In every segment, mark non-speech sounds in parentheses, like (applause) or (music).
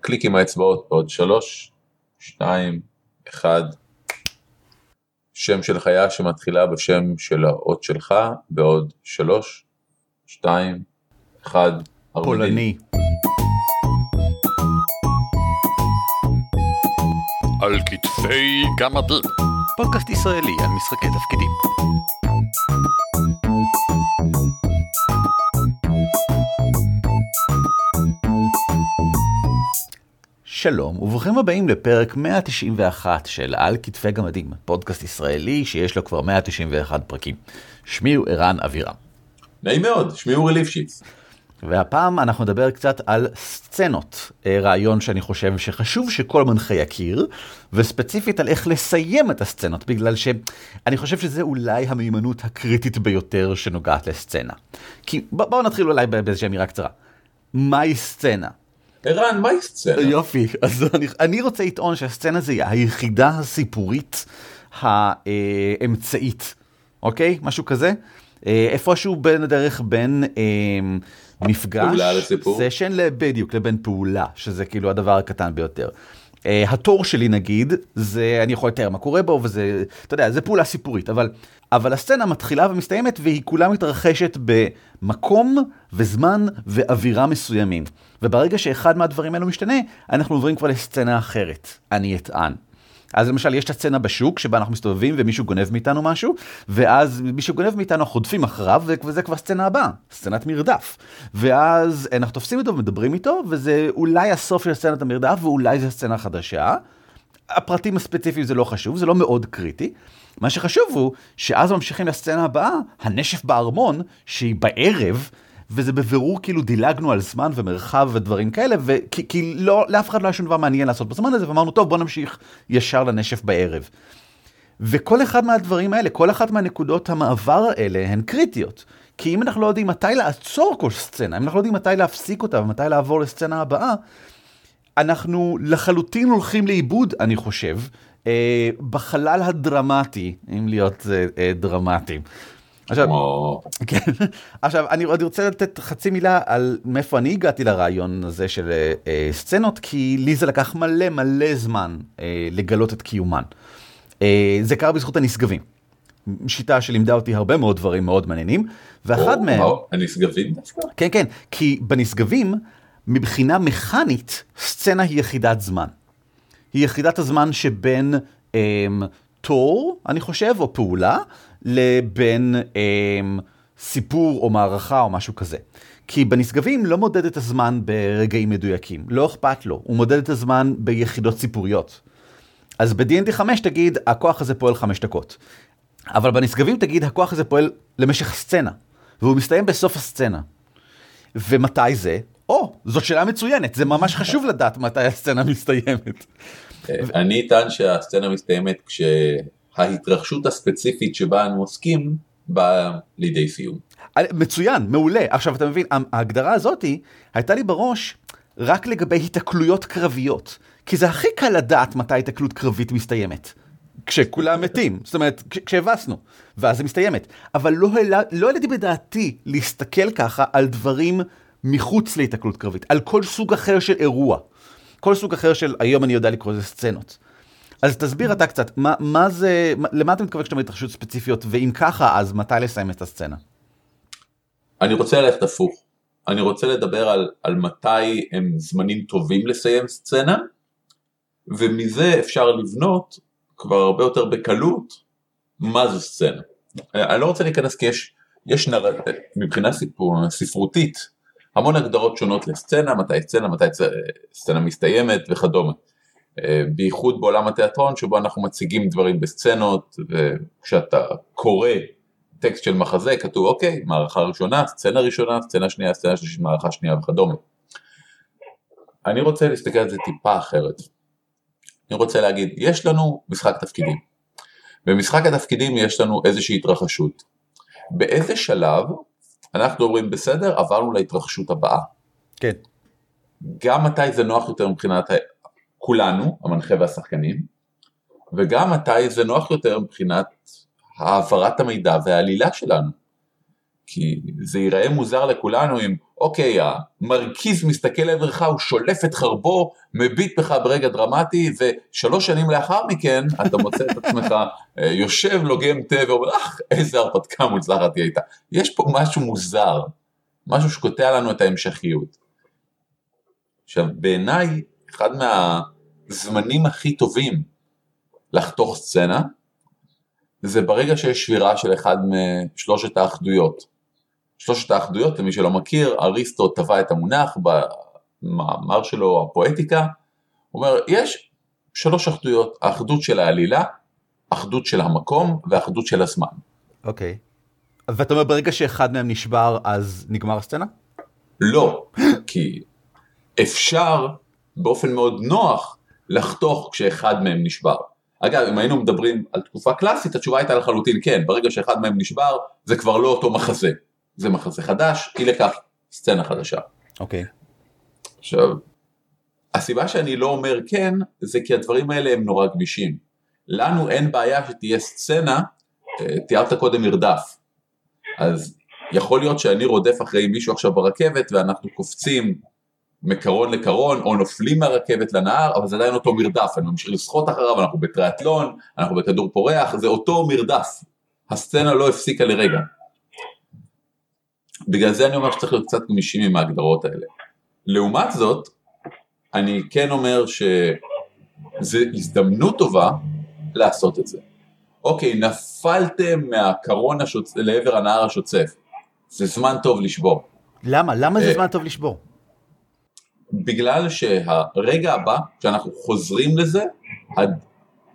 קליק עם האצבעות בעוד שלוש, שתיים, אחד. שם של חיה שמתחילה בשם של האות שלך בעוד שלוש, שתיים, אחד. פולני. על כתפי גמדים. פודקאסט ישראלי על משחקי תפקידים. שלום וברוכים הבאים לפרק 191 של על כתפי גמדים, פודקאסט ישראלי שיש לו כבר 191 פרקים. שמי הוא ערן אבירם. נעים מאוד, שמי אורי ליפשיץ. והפעם אנחנו נדבר קצת על סצנות, אה, רעיון שאני חושב שחשוב שכל מנחה יכיר, וספציפית על איך לסיים את הסצנות, בגלל שאני חושב שזה אולי המיומנות הקריטית ביותר שנוגעת לסצנה. כי בואו נתחיל אולי באיזושהי אמירה קצרה. מהי סצנה? ערן, מהי סצנה? יופי, אז אני, אני רוצה לטעון שהסצנה זה היחידה הסיפורית האמצעית, אוקיי? משהו כזה? אה, איפשהו בין הדרך בין אה, מפגש, סשן, בדיוק, לבין פעולה, שזה כאילו הדבר הקטן ביותר. Uh, התור שלי נגיד, זה, אני יכול לתאר מה קורה בו, וזה, אתה יודע, זה פעולה סיפורית, אבל, אבל הסצנה מתחילה ומסתיימת, והיא כולה מתרחשת במקום וזמן ואווירה מסוימים. וברגע שאחד מהדברים האלו משתנה, אנחנו עוברים כבר לסצנה אחרת, אני אטען. אז למשל יש את הסצנה בשוק שבה אנחנו מסתובבים ומישהו גונב מאיתנו משהו ואז מישהו גונב מאיתנו חוטפים אחריו וזה כבר סצנה הבאה, סצנת מרדף. ואז אנחנו תופסים אותו ומדברים איתו וזה אולי הסוף של סצנת המרדף ואולי זו סצנה חדשה. הפרטים הספציפיים זה לא חשוב, זה לא מאוד קריטי. מה שחשוב הוא שאז ממשיכים לסצנה הבאה, הנשף בארמון שהיא בערב. וזה בבירור כאילו דילגנו על זמן ומרחב ודברים כאלה, וכי, כי לא, לאף אחד לא היה שום דבר מעניין לעשות בזמן הזה, ואמרנו, טוב, בוא נמשיך ישר לנשף בערב. וכל אחד מהדברים האלה, כל אחת מהנקודות המעבר האלה הן קריטיות. כי אם אנחנו לא יודעים מתי לעצור כל סצנה, אם אנחנו לא יודעים מתי להפסיק אותה ומתי לעבור לסצנה הבאה, אנחנו לחלוטין הולכים לאיבוד, אני חושב, אה, בחלל הדרמטי, אם להיות אה, אה, דרמטיים. עכשיו, כן, (laughs) עכשיו אני עוד רוצה לתת חצי מילה על מאיפה אני הגעתי לרעיון הזה של אה, אה, סצנות, כי לי זה לקח מלא מלא זמן אה, לגלות את קיומן. אה, זה קרה בזכות הנשגבים. שיטה שלימדה אותי הרבה מאוד דברים מאוד מעניינים, ואחד או, מהם... או, הנשגבים דווקא? כן, כן, כי בנשגבים, מבחינה מכנית, סצנה היא יחידת זמן. היא יחידת הזמן שבין אה, תור, אני חושב, או פעולה, לבין אה, סיפור או מערכה או משהו כזה. כי בנשגבים לא מודד את הזמן ברגעים מדויקים, לא אכפת לו, הוא מודד את הזמן ביחידות סיפוריות. אז ב-D&D 5 תגיד, הכוח הזה פועל 5 דקות. אבל בנשגבים תגיד, הכוח הזה פועל למשך סצנה, והוא מסתיים בסוף הסצנה. ומתי זה? או, זאת שאלה מצוינת, זה ממש חשוב לדעת מתי הסצנה מסתיימת. (laughs) אני אטען שהסצנה מסתיימת כש... ההתרחשות הספציפית שבה אנו עוסקים באה לידי סיום. מצוין, מעולה. עכשיו אתה מבין, ההגדרה הזאתי הייתה לי בראש רק לגבי התקלויות קרביות. כי זה הכי קל לדעת מתי התקלות קרבית מסתיימת. כשכולם מתים, זאת אומרת, כשהבסנו, ואז היא מסתיימת. אבל לא, לא העליתי בדעתי להסתכל ככה על דברים מחוץ להתקלות קרבית, על כל סוג אחר של אירוע. כל סוג אחר של, היום אני יודע לקרוא לזה סצנות. אז תסביר אתה קצת, מה, מה זה, למה אתה מתכוון כשאתה אומר התרחשות ספציפיות, ואם ככה, אז מתי לסיים את הסצנה? אני רוצה ללכת הפוך. אני רוצה לדבר על, על מתי הם זמנים טובים לסיים סצנה, ומזה אפשר לבנות כבר הרבה יותר בקלות מה זו סצנה. אני לא רוצה להיכנס כי יש, יש נר... מבחינה סיפור, ספרותית המון הגדרות שונות לסצנה, מתי סצנה, מתי סצנה מסתיימת וכדומה. אה, בייחוד בעולם התיאטרון שבו אנחנו מציגים דברים בסצנות וכשאתה קורא טקסט של מחזה כתוב אוקיי מערכה ראשונה, סצנה ראשונה, סצנה שנייה, סצנה שלישית, מערכה שנייה וכדומה. אני רוצה להסתכל על זה טיפה אחרת. אני רוצה להגיד יש לנו משחק תפקידים. במשחק התפקידים יש לנו איזושהי התרחשות. באיזה שלב אנחנו אומרים בסדר עברנו להתרחשות הבאה. כן. גם מתי זה נוח יותר מבחינת כולנו, המנחה והשחקנים, וגם מתי זה נוח יותר מבחינת העברת המידע והעלילה שלנו. כי זה ייראה מוזר לכולנו אם אוקיי המרכיז מסתכל לעברך הוא שולף את חרבו מביט בך ברגע דרמטי ושלוש שנים לאחר מכן אתה מוצא את עצמך אה, יושב לוגם תה ואומר אך איזה הרפתקה מוצלחת היא הייתה יש פה משהו מוזר משהו שקוטע לנו את ההמשכיות. עכשיו בעיניי אחד מהזמנים הכי טובים לחתוך סצנה זה ברגע שיש שבירה של אחד משלושת האחדויות. שלושת האחדויות, למי שלא מכיר, אריסטו טבע את המונח במאמר שלו, הפואטיקה, הוא אומר, יש שלוש אחדויות, האחדות של העלילה, אחדות של המקום ואחדות של הזמן. אוקיי. Okay. ואתה אומר ברגע שאחד מהם נשבר אז נגמר הסצנה? לא, כי אפשר באופן מאוד נוח לחתוך כשאחד מהם נשבר. אגב, אם היינו מדברים על תקופה קלאסית, התשובה הייתה לחלוטין כן, ברגע שאחד מהם נשבר, זה כבר לא אותו מחזה. זה מחזה חדש, אי לכך סצנה חדשה. אוקיי. Okay. עכשיו, הסיבה שאני לא אומר כן, זה כי הדברים האלה הם נורא גמישים. לנו אין בעיה שתהיה סצנה, אה, תיארת קודם מרדף. אז יכול להיות שאני רודף אחרי מישהו עכשיו ברכבת ואנחנו קופצים מקרון לקרון או נופלים מהרכבת לנהר, אבל זה עדיין אותו מרדף, אני ממשיך לשחות אחריו, אנחנו בטריאטלון, אנחנו בכדור פורח, זה אותו מרדף. הסצנה לא הפסיקה לרגע. בגלל זה אני אומר שצריך להיות קצת גמישים עם ההגדרות האלה. לעומת זאת, אני כן אומר שזו הזדמנות טובה לעשות את זה. אוקיי, נפלתם מהקרון השוצ... לעבר הנהר השוצף, זה זמן טוב לשבור. למה? למה זה אה, זמן טוב לשבור? בגלל שהרגע הבא, כשאנחנו חוזרים לזה,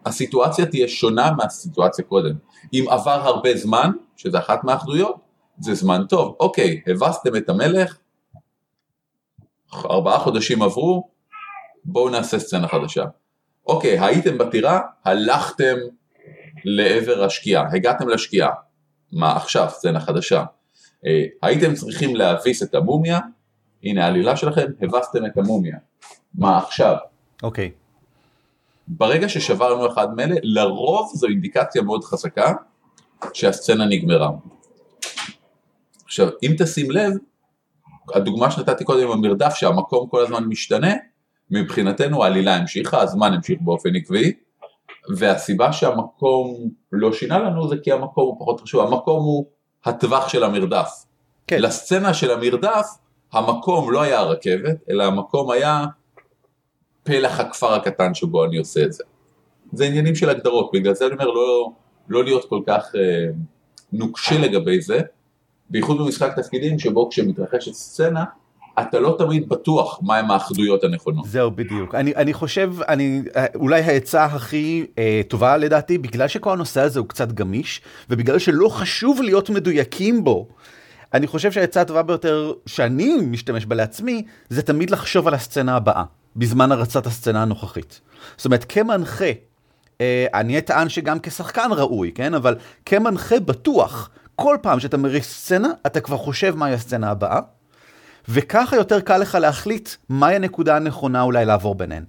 הסיטואציה תהיה שונה מהסיטואציה קודם. אם עבר הרבה זמן, שזה אחת מהאחדויות, זה זמן טוב. אוקיי, הבסתם את המלך, ארבעה חודשים עברו, בואו נעשה סצנה חדשה. אוקיי, הייתם בטירה, הלכתם לעבר השקיעה, הגעתם לשקיעה. מה עכשיו, סצנה חדשה. אה, הייתם צריכים להביס את המומיה, הנה העלילה שלכם, הבסתם את המומיה. מה עכשיו? אוקיי. ברגע ששברנו אחד מאלה, לרוב זו אינדיקציה מאוד חזקה שהסצנה נגמרה. עכשיו, אם תשים לב, הדוגמה שנתתי קודם עם המרדף שהמקום כל הזמן משתנה, מבחינתנו העלילה המשיכה, הזמן המשיך באופן עקבי, והסיבה שהמקום לא שינה לנו זה כי המקום הוא פחות חשוב, המקום הוא הטווח של המרדף. כן. לסצנה של המרדף, המקום לא היה הרכבת, אלא המקום היה פלח הכפר הקטן שבו אני עושה את זה. זה עניינים של הגדרות, בגלל זה אני אומר לא, לא להיות כל כך אה, נוקשה לגבי זה, בייחוד במשחק תפקידים שבו כשמתרחשת סצנה, אתה לא תמיד בטוח מהם האחדויות הנכונות. זהו בדיוק. אני, אני חושב, אני, אולי העצה הכי אה, טובה לדעתי, בגלל שכל הנושא הזה הוא קצת גמיש, ובגלל שלא חשוב להיות מדויקים בו, אני חושב שהעצה הטובה ביותר שאני משתמש בה לעצמי, זה תמיד לחשוב על הסצנה הבאה, בזמן הרצת הסצנה הנוכחית. זאת אומרת, כמנחה, אה, אני אטען שגם כשחקן ראוי, כן? אבל כמנחה בטוח. כל פעם שאתה מריץ סצנה, אתה כבר חושב מהי הסצנה הבאה, וככה יותר קל לך להחליט מהי הנקודה הנכונה אולי לעבור ביניהן.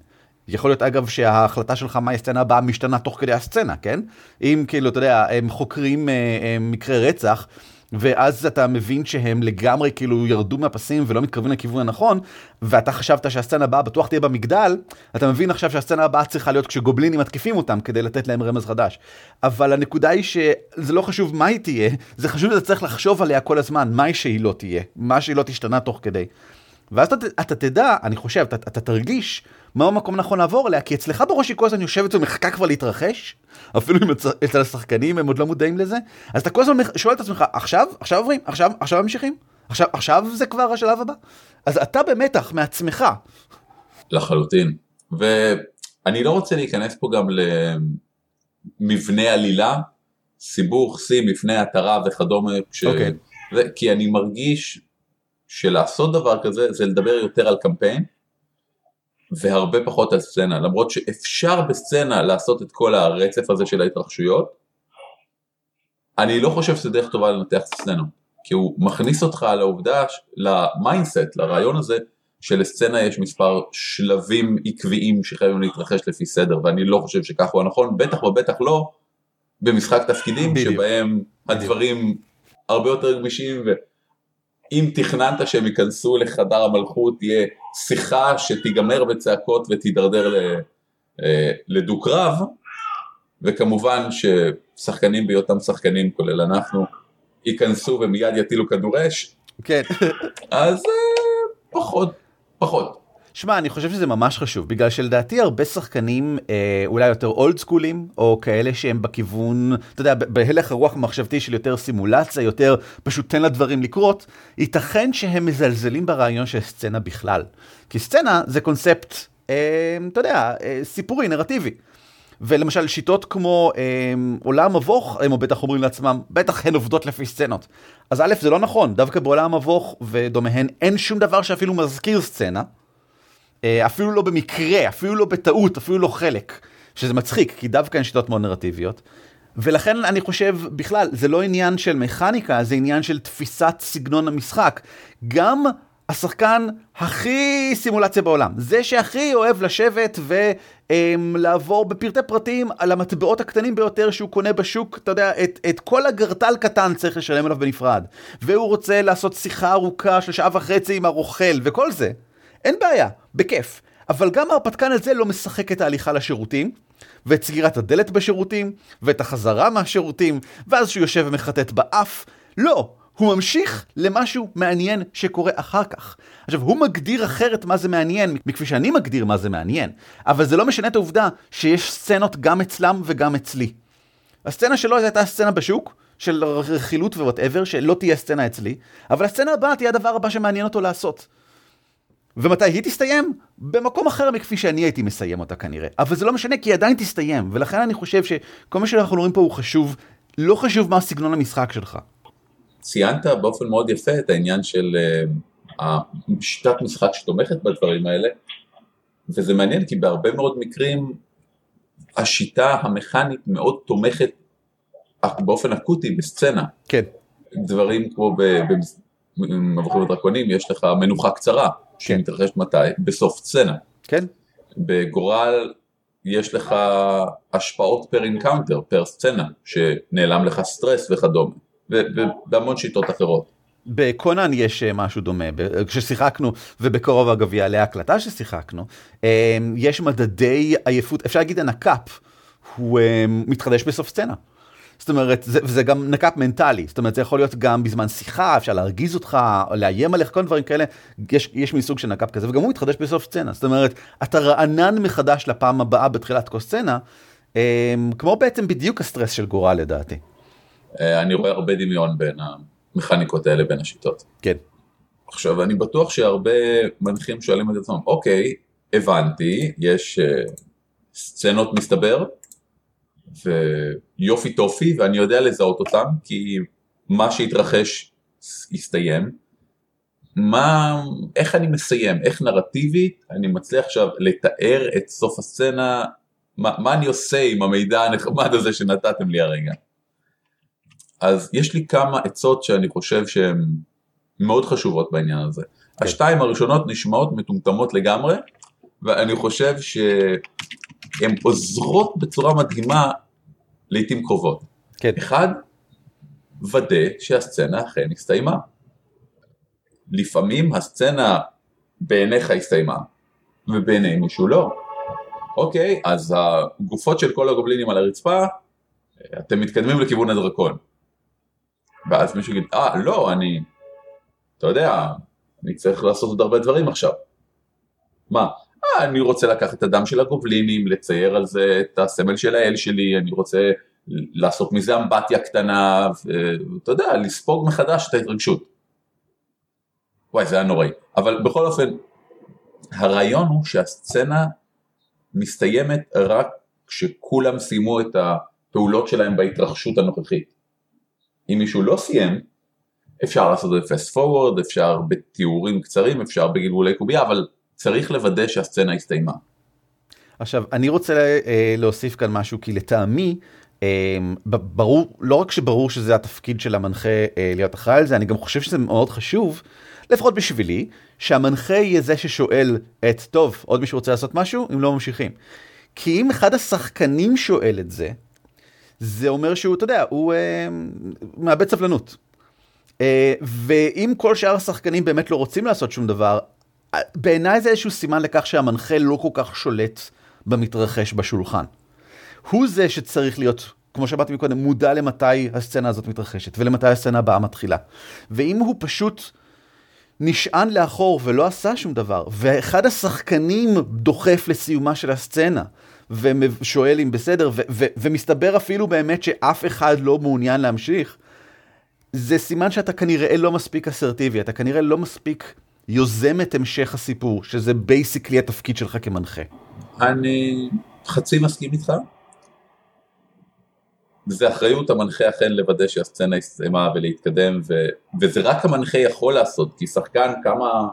יכול להיות אגב שההחלטה שלך מהי הסצנה הבאה משתנה תוך כדי הסצנה, כן? אם כאילו, אתה יודע, הם חוקרים אה, הם מקרה רצח, ואז אתה מבין שהם לגמרי כאילו ירדו מהפסים ולא מתקרבים לכיוון הנכון, ואתה חשבת שהסצנה הבאה בטוח תהיה במגדל, אתה מבין עכשיו שהסצנה הבאה צריכה להיות כשגובלינים מתקיפים אותם כדי לתת להם רמז חדש. אבל הנקודה היא שזה לא חשוב מה היא תהיה, זה חשוב שאתה צריך לחשוב עליה כל הזמן, מה היא שהיא לא תהיה, מה שהיא לא תשתנה תוך כדי. ואז אתה, אתה תדע, אני חושב, אתה, אתה תרגיש מהו המקום הנכון לעבור אליה, כי אצלך בראש היא כל הזמן יושבת ומחכה כבר להתרחש, אפילו אם אצל השחקנים הם עוד לא מודעים לזה, אז אתה כל הזמן שואל את עצמך, עכשיו, עכשיו עוברים, עכשיו, עכשיו ממשיכים, עכשיו, עכשיו זה כבר השלב הבא. אז אתה במתח מעצמך. לחלוטין, ואני לא רוצה להיכנס פה גם למבנה עלילה, סיבוך, סים, לפני התרה וכדומה, ש... okay. ו... כי אני מרגיש שלעשות דבר כזה זה לדבר יותר על קמפיין והרבה פחות על סצנה, למרות שאפשר בסצנה לעשות את כל הרצף הזה של ההתרחשויות, אני לא חושב שזה דרך טובה לנתח סצנה, כי הוא מכניס אותך לעובדה, ל mindset, לרעיון הזה, שלסצנה יש מספר שלבים עקביים שחייבים להתרחש לפי סדר, ואני לא חושב שכך הוא הנכון, בטח ובטח לא במשחק תפקידים בדיוק. שבהם הדברים הרבה יותר גמישים ואם תכננת שהם ייכנסו לחדר המלכות תהיה שיחה שתיגמר בצעקות ותידרדר אה, לדו-קרב וכמובן ששחקנים בהיותם שחקנים כולל אנחנו ייכנסו ומיד יטילו כדור אש. כן. אז אה, פחות פחות שמע, אני חושב שזה ממש חשוב, בגלל שלדעתי הרבה שחקנים אה, אולי יותר אולד סקולים, או כאלה שהם בכיוון, אתה יודע, בהלך הרוח המחשבתי של יותר סימולציה, יותר פשוט תן לדברים לקרות, ייתכן שהם מזלזלים ברעיון של סצנה בכלל. כי סצנה זה קונספט, אה, אתה יודע, אה, סיפורי, נרטיבי. ולמשל שיטות כמו אה, עולם מבוך, הם בטח אומרים לעצמם, בטח הן עובדות לפי סצנות. אז א', זה לא נכון, דווקא בעולם מבוך ודומיהן אין שום דבר שאפילו מזכיר סצנה. אה, אפילו לא במקרה, אפילו לא בטעות, אפילו לא חלק, שזה מצחיק, כי דווקא הן שיטות מאוד נרטיביות. ולכן אני חושב, בכלל, זה לא עניין של מכניקה, זה עניין של תפיסת סגנון המשחק. גם השחקן הכי סימולציה בעולם, זה שהכי אוהב לשבת ולעבור בפרטי פרטים על המטבעות הקטנים ביותר שהוא קונה בשוק, אתה יודע, את, את כל הגרטל קטן צריך לשלם עליו בנפרד. והוא רוצה לעשות שיחה ארוכה של שעה וחצי עם הרוכל וכל זה. אין בעיה, בכיף. אבל גם ההרפתקן הזה לא משחק את ההליכה לשירותים, ואת סגירת הדלת בשירותים, ואת החזרה מהשירותים, ואז שהוא יושב ומחטט באף. לא, הוא ממשיך למשהו מעניין שקורה אחר כך. עכשיו, הוא מגדיר אחרת מה זה מעניין, מכפי שאני מגדיר מה זה מעניין, אבל זה לא משנה את העובדה שיש סצנות גם אצלם וגם אצלי. הסצנה שלו הייתה סצנה בשוק, של רכילות ווואטאבר, שלא תהיה סצנה אצלי, אבל הסצנה הבאה תהיה הדבר הבא שמעניין אותו לעשות. ומתי היא תסתיים? במקום אחר מכפי שאני הייתי מסיים אותה כנראה. אבל זה לא משנה כי היא עדיין תסתיים, ולכן אני חושב שכל מה שאנחנו רואים פה הוא חשוב, לא חשוב מה סגנון המשחק שלך. ציינת באופן מאוד יפה את העניין של uh, השיטת משחק שתומכת בדברים האלה, וזה מעניין כי בהרבה מאוד מקרים השיטה המכנית מאוד תומכת באופן אקוטי בסצנה. כן. דברים כמו במבוכים ודרקונים יש לך מנוחה קצרה. שמתרחשת מתי? בסוף סצנה. כן. בגורל יש לך השפעות per encounter, פר סצנה, שנעלם לך סטרס וכדומה, ובהמון שיטות אחרות. בקונן יש אה, משהו דומה, כששיחקנו, ובקרוב אגב יעלה הקלטה ששיחקנו, אה, יש מדדי עייפות, אפשר להגיד הנקאפ, הוא אה, מתחדש בסוף סצנה. זאת אומרת, זה, זה גם נקאפ מנטלי, זאת אומרת, זה יכול להיות גם בזמן שיחה, אפשר להרגיז אותך, לאיים עליך, כל דברים כאלה, יש, יש מסוג של נקאפ כזה, וגם הוא מתחדש בסוף סצנה, זאת אומרת, אתה רענן מחדש לפעם הבאה בתחילת כל סצנה, אמ, כמו בעצם בדיוק הסטרס של גורל לדעתי. אה, אני רואה הרבה דמיון בין המכניקות האלה, בין השיטות. כן. עכשיו, אני בטוח שהרבה מנחים שואלים את עצמם, אוקיי, הבנתי, יש uh, סצנות מסתבר, ויופי טופי ואני יודע לזהות אותם כי מה שהתרחש הסתיים. מה, איך אני מסיים, איך נרטיבית אני מצליח עכשיו לתאר את סוף הסצנה, מה, מה אני עושה עם המידע הנחמד הזה שנתתם לי הרגע. אז יש לי כמה עצות שאני חושב שהן מאוד חשובות בעניין הזה. כן. השתיים הראשונות נשמעות מטומטמות לגמרי, ואני חושב שהן עוזרות בצורה מדהימה לעיתים קרובות. כן. אחד, ודא שהסצנה אכן הסתיימה. לפעמים הסצנה בעיניך הסתיימה, ובעיני מישהו לא. אוקיי, אז הגופות של כל הגובלינים על הרצפה, אתם מתקדמים לכיוון הדרקון. ואז מישהו יגיד, אה, לא, אני, אתה יודע, אני צריך לעשות עוד הרבה דברים עכשיו. מה? אני רוצה לקחת את הדם של הגובלינים, לצייר על זה את הסמל של האל שלי, אני רוצה לעשות מזה אמבטיה קטנה, ואתה יודע, לספוג מחדש את ההתרגשות. וואי, זה היה נוראי. אבל בכל אופן, הרעיון הוא שהסצנה מסתיימת רק כשכולם סיימו את הפעולות שלהם בהתרחשות הנוכחית. אם מישהו לא סיים, אפשר לעשות את זה fast forward, אפשר בתיאורים קצרים, אפשר בגלגולי קובייה, אבל צריך לוודא שהסצנה הסתיימה. עכשיו, אני רוצה אה, להוסיף כאן משהו, כי לטעמי, אה, ברור, לא רק שברור שזה התפקיד של המנחה אה, להיות אחראי על זה, אני גם חושב שזה מאוד חשוב, לפחות בשבילי, שהמנחה יהיה זה ששואל את, טוב, עוד מישהו רוצה לעשות משהו? אם לא ממשיכים. כי אם אחד השחקנים שואל את זה, זה אומר שהוא, אתה יודע, הוא אה, מאבד סבלנות. ואם כל שאר השחקנים באמת לא רוצים לעשות שום דבר, בעיניי זה איזשהו סימן לכך שהמנחה לא כל כך שולט במתרחש בשולחן. הוא זה שצריך להיות, כמו שאמרתי מקודם, מודע למתי הסצנה הזאת מתרחשת ולמתי הסצנה הבאה מתחילה. ואם הוא פשוט נשען לאחור ולא עשה שום דבר, ואחד השחקנים דוחף לסיומה של הסצנה, ושואל אם בסדר, ומסתבר אפילו באמת שאף אחד לא מעוניין להמשיך, זה סימן שאתה כנראה לא מספיק אסרטיבי, אתה כנראה לא מספיק יוזם את המשך הסיפור, שזה basically התפקיד שלך כמנחה. אני חצי מסכים איתך. זה אחריות המנחה אכן לוודא שהסצנה הסתיימה ולהתקדם, ו... וזה רק המנחה יכול לעשות, כי שחקן כמה,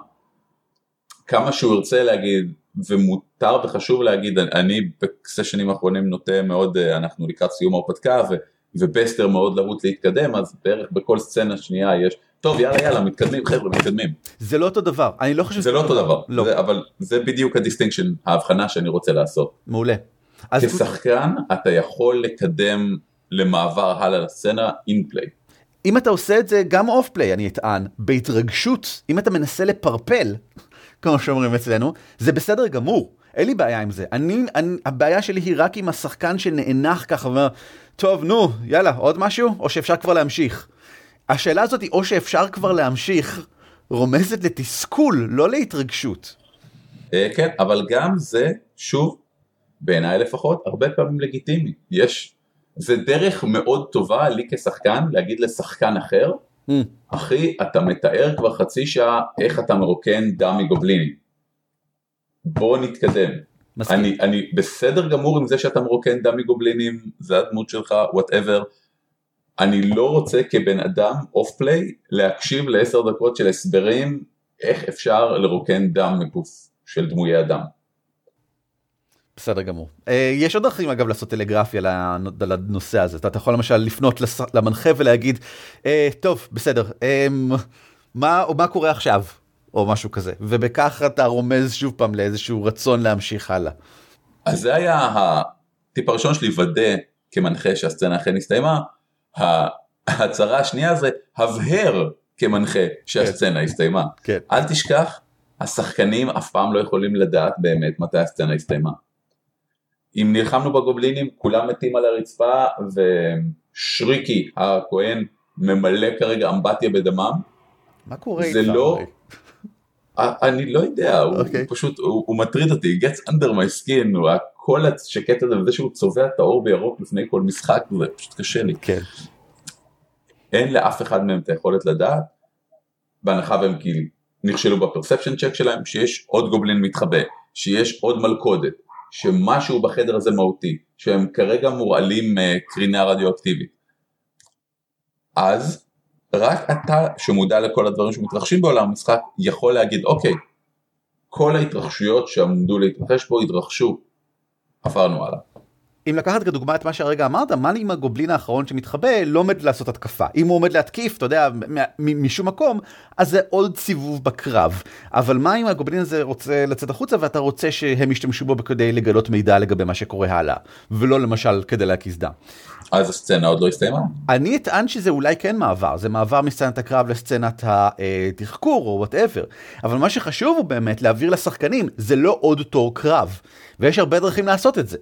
כמה שהוא ירצה להגיד, ומותר וחשוב להגיד, אני בסשנים האחרונים נוטה מאוד, אנחנו לקראת סיום ההרפתקה, ו... ובסטר מאוד להוט להתקדם, אז בערך בכל סצנה שנייה יש, טוב יאללה יאללה מתקדמים חבר'ה מתקדמים. זה לא אותו דבר, אני לא חושב זה לא אותו דבר, לא. זה, אבל זה בדיוק ה distinction, ההבחנה שאני רוצה לעשות. מעולה. כשחקן אתה יכול לקדם למעבר הלאה לסצנה in play. אם אתה עושה את זה גם off play אני אטען, בהתרגשות, אם אתה מנסה לפרפל, כמו שאומרים אצלנו, זה בסדר גמור. אין לי בעיה עם זה. אני, אני, הבעיה שלי היא רק עם השחקן שנאנח ככה ואומר, טוב, נו, יאללה, עוד משהו? או שאפשר כבר להמשיך? השאלה הזאת היא או שאפשר כבר להמשיך, רומזת לתסכול, לא להתרגשות. אה, כן, אבל גם זה, שוב, בעיניי לפחות, הרבה פעמים לגיטימי. יש, זה דרך מאוד טובה לי כשחקן להגיד לשחקן אחר, mm. אחי, אתה מתאר כבר חצי שעה איך אתה מרוקן דם מגובלינים. בוא נתקדם. אני, אני בסדר גמור עם זה שאתה מרוקן דם מגובלינים, זה הדמות שלך, whatever. אני לא רוצה כבן אדם off play להקשיב לעשר דקות של הסברים איך אפשר לרוקן דם מגוף של דמויי אדם. בסדר גמור. אה, יש עוד דרכים אגב לעשות טלגרפיה לנושא הזה. אתה יכול למשל לפנות למנחה ולהגיד, אה, טוב, בסדר, אמ, מה, מה קורה עכשיו? או משהו כזה, ובכך אתה רומז שוב פעם לאיזשהו רצון להמשיך הלאה. אז זה היה הטיפ הראשון שלי, ודא כמנחה שהסצנה אכן הסתיימה. ההצהרה השנייה זה הבהר כמנחה שהסצנה כן. הסתיימה. כן. אל תשכח, השחקנים אף פעם לא יכולים לדעת באמת מתי הסצנה הסתיימה. אם נלחמנו בגובלינים, כולם מתים על הרצפה, ושריקי הכהן ממלא כרגע אמבטיה בדמם. מה קורה איתך? זה לא... אני לא יודע, הוא, okay. אוקיי. הוא פשוט, הוא, הוא מטריד אותי, gets under my skin, הוא הקול השקט הזה וזה שהוא צובע את האור בירוק לפני כל משחק, זה פשוט קשה לי. כן. אין לאף אחד מהם את היכולת לדעת, בהנחה והם כאילו נכשלו בפרספשן צ'ק שלהם, שיש עוד גובלין מתחבא, שיש עוד מלכודת, שמשהו בחדר הזה מהותי, שהם כרגע מורעלים uh, קרינה רדיואקטיבית. אז רק אתה שמודע לכל הדברים שמתרחשים בעולם המשחק יכול להגיד אוקיי, כל ההתרחשויות שעמדו להתרחש פה התרחשו, עברנו הלאה. אם לקחת כדוגמה את מה שהרגע אמרת, מה אם הגובלין האחרון שמתחבא לא עומד לעשות התקפה? אם הוא עומד להתקיף, אתה יודע, משום מקום, אז זה עוד סיבוב בקרב. אבל מה אם הגובלין הזה רוצה לצאת החוצה ואתה רוצה שהם ישתמשו בו כדי לגלות מידע לגבי מה שקורה הלאה, ולא למשל כדי להקיז דם. אז הסצנה עוד לא הסתיימה? אני אטען שזה אולי כן מעבר, זה מעבר מסצנת הקרב לסצנת התחקור או whatever. אבל מה שחשוב הוא באמת להעביר לשחקנים, זה לא עוד תור קרב. ויש הרבה דרכים לעשות את זה.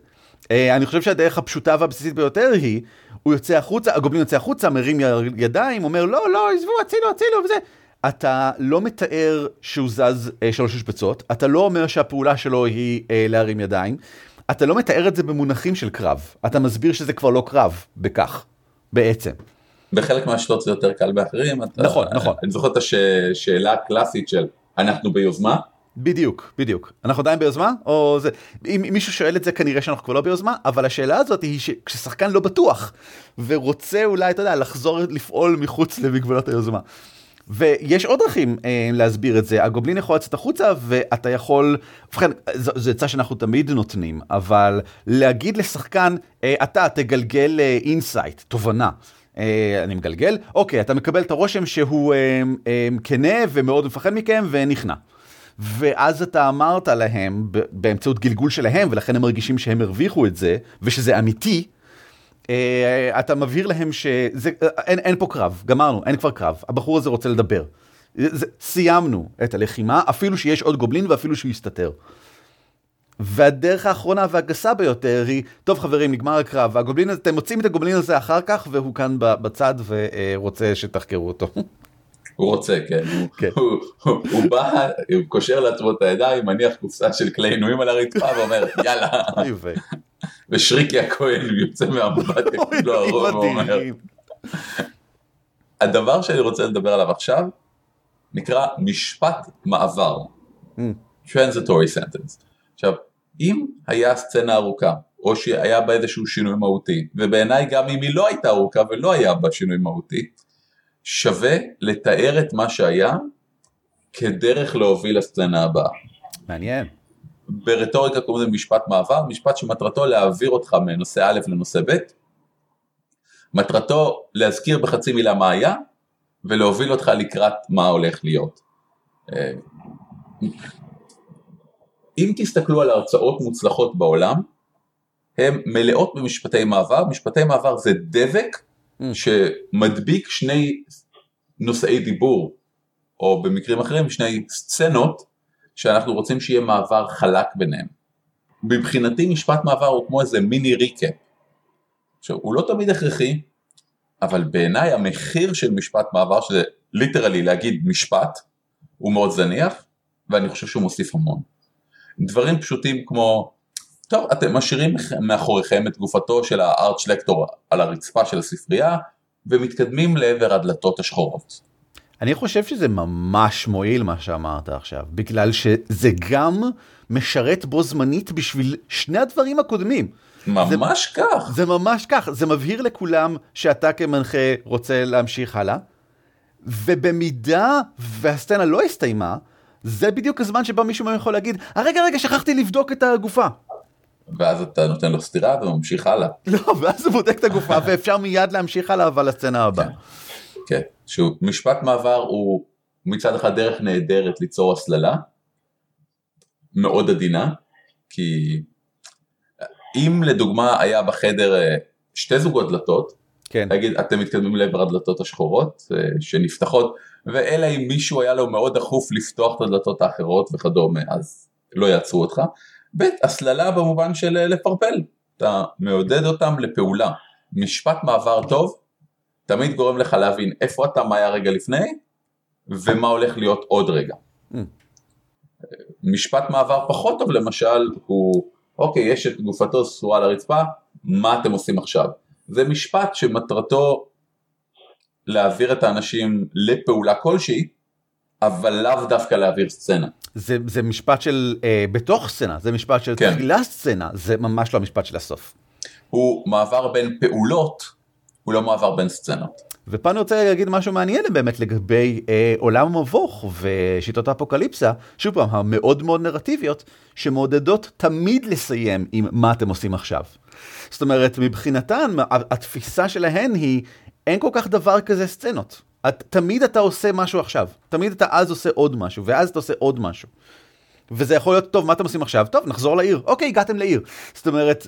אה, אני חושב שהדרך הפשוטה והבסיסית ביותר היא, הוא יוצא החוצה, הגובלין יוצא החוצה, מרים ידיים, אומר לא, לא, עזבו, הצילו, הצילו, וזה. אתה לא מתאר שהוא זז אה, שלוש משבצות, אתה לא אומר שהפעולה שלו היא אה, להרים ידיים, אתה לא מתאר את זה במונחים של קרב, אתה מסביר שזה כבר לא קרב, בכך, בעצם. בחלק מהשיטות זה יותר קל באחרים. אתה, נכון, נכון. אני זוכר את השאלה הקלאסית של אנחנו ביוזמה, בדיוק, בדיוק. אנחנו עדיין ביוזמה? או זה... אם מישהו שואל את זה כנראה שאנחנו כבר לא ביוזמה, אבל השאלה הזאת היא שכששחקן לא בטוח, ורוצה אולי, אתה יודע, לחזור לפעול מחוץ למגבלות היוזמה. ויש עוד דרכים אה, להסביר את זה, הגובלין יכול לצאת החוצה ואתה יכול, ובכן, זו עצה שאנחנו תמיד נותנים, אבל להגיד לשחקן, אה, אתה תגלגל insight, אה, תובנה. אה, אני מגלגל, אוקיי, אתה מקבל את הרושם שהוא אה, אה, כנה ומאוד מפחד מכם ונכנע. ואז אתה אמרת להם באמצעות גלגול שלהם, ולכן הם מרגישים שהם הרוויחו את זה, ושזה אמיתי, אה, אתה מבהיר להם שאין פה קרב, גמרנו, אין כבר קרב, הבחור הזה רוצה לדבר. זה, סיימנו את הלחימה, אפילו שיש עוד גובלין ואפילו שהוא יסתתר. והדרך האחרונה והגסה ביותר היא, טוב חברים, נגמר הקרב, והגובלין הזה, אתם מוצאים את הגובלין הזה אחר כך, והוא כאן בצד ורוצה שתחקרו אותו. (laughs) הוא רוצה, כן. כן. הוא, בא, הוא קושר לעצמו את הידיים, מניח קופסה של כלי עינויים על הרצפה ואומר, יאללה. ושריקי הכהן יוצא מהמבט, לא הרוב, ואומר. הדבר שאני רוצה לדבר עליו עכשיו, נקרא משפט מעבר. Mm. Transitory sentence. עכשיו, אם היה סצנה ארוכה, או שהיה בה איזשהו שינוי מהותי, ובעיניי גם אם היא לא הייתה ארוכה ולא היה בה שינוי מהותי, שווה לתאר את מה שהיה כדרך להוביל לסצנה הבאה. מעניין. ברטוריקה קוראים לזה משפט מעבר, משפט שמטרתו להעביר אותך מנושא א' לנושא ב', מטרתו להזכיר בחצי מילה מה היה, ולהוביל אותך לקראת מה הולך להיות. אם תסתכלו על הרצאות מוצלחות בעולם, הן מלאות במשפטי מעבר, משפטי מעבר זה דבק. שמדביק שני נושאי דיבור, או במקרים אחרים שני סצנות, שאנחנו רוצים שיהיה מעבר חלק ביניהם. מבחינתי משפט מעבר הוא כמו איזה mini recap. עכשיו, הוא לא תמיד הכרחי, אבל בעיניי המחיר של משפט מעבר, שזה literally להגיד משפט, הוא מאוד זניח, ואני חושב שהוא מוסיף המון. דברים פשוטים כמו, טוב, אתם משאירים מאחוריכם את גופתו של הארצ'לקטור על הרצפה של הספרייה, ומתקדמים לעבר הדלתות השחורות. אני חושב שזה ממש מועיל מה שאמרת עכשיו, בגלל שזה גם משרת בו זמנית בשביל שני הדברים הקודמים. ממש זה, כך. זה ממש כך, זה מבהיר לכולם שאתה כמנחה רוצה להמשיך הלאה, ובמידה והסצנה לא הסתיימה, זה בדיוק הזמן שבו מישהו יכול להגיד, הרגע רגע שכחתי לבדוק את הגופה. ואז אתה נותן לו סטירה וממשיך הלאה. לא, ואז הוא בודק את הגופה (laughs) ואפשר מיד להמשיך הלאה אבל לסצנה הבאה. כן, כן, שהוא משפט מעבר הוא מצד אחד דרך נהדרת ליצור הסללה, מאוד עדינה, כי אם לדוגמה היה בחדר אה, שתי זוגות דלתות, כן. להגיד אתם מתקדמים לעבר הדלתות השחורות אה, שנפתחות, ואלא אם מישהו היה לו מאוד דחוף לפתוח את הדלתות האחרות וכדומה, אז לא יעצרו אותך. ב', הסללה במובן של אה, לפרפל, אתה מעודד אותם לפעולה. משפט מעבר טוב תמיד גורם לך להבין איפה אתה, מה היה רגע לפני, ומה הולך להיות עוד רגע. Mm. משפט מעבר פחות טוב למשל הוא, אוקיי, יש את גופתו סורה על הרצפה, מה אתם עושים עכשיו? זה משפט שמטרתו להעביר את האנשים לפעולה כלשהי, אבל לאו דווקא להעביר סצנה. זה, זה משפט של אה, בתוך סצנה, זה משפט של כן. תחילה סצנה, זה ממש לא המשפט של הסוף. הוא מעבר בין פעולות, הוא לא מעבר בין סצנות. ופה אני רוצה להגיד משהו מעניין באמת לגבי אה, עולם המבוך ושיטות האפוקליפסה, שוב פעם, המאוד מאוד נרטיביות, שמעודדות תמיד לסיים עם מה אתם עושים עכשיו. זאת אומרת, מבחינתן, התפיסה שלהן היא, אין כל כך דבר כזה סצנות. את, תמיד אתה עושה משהו עכשיו, תמיד אתה אז עושה עוד משהו, ואז אתה עושה עוד משהו. וזה יכול להיות, טוב, מה אתם עושים עכשיו? טוב, נחזור לעיר. אוקיי, הגעתם לעיר. זאת אומרת,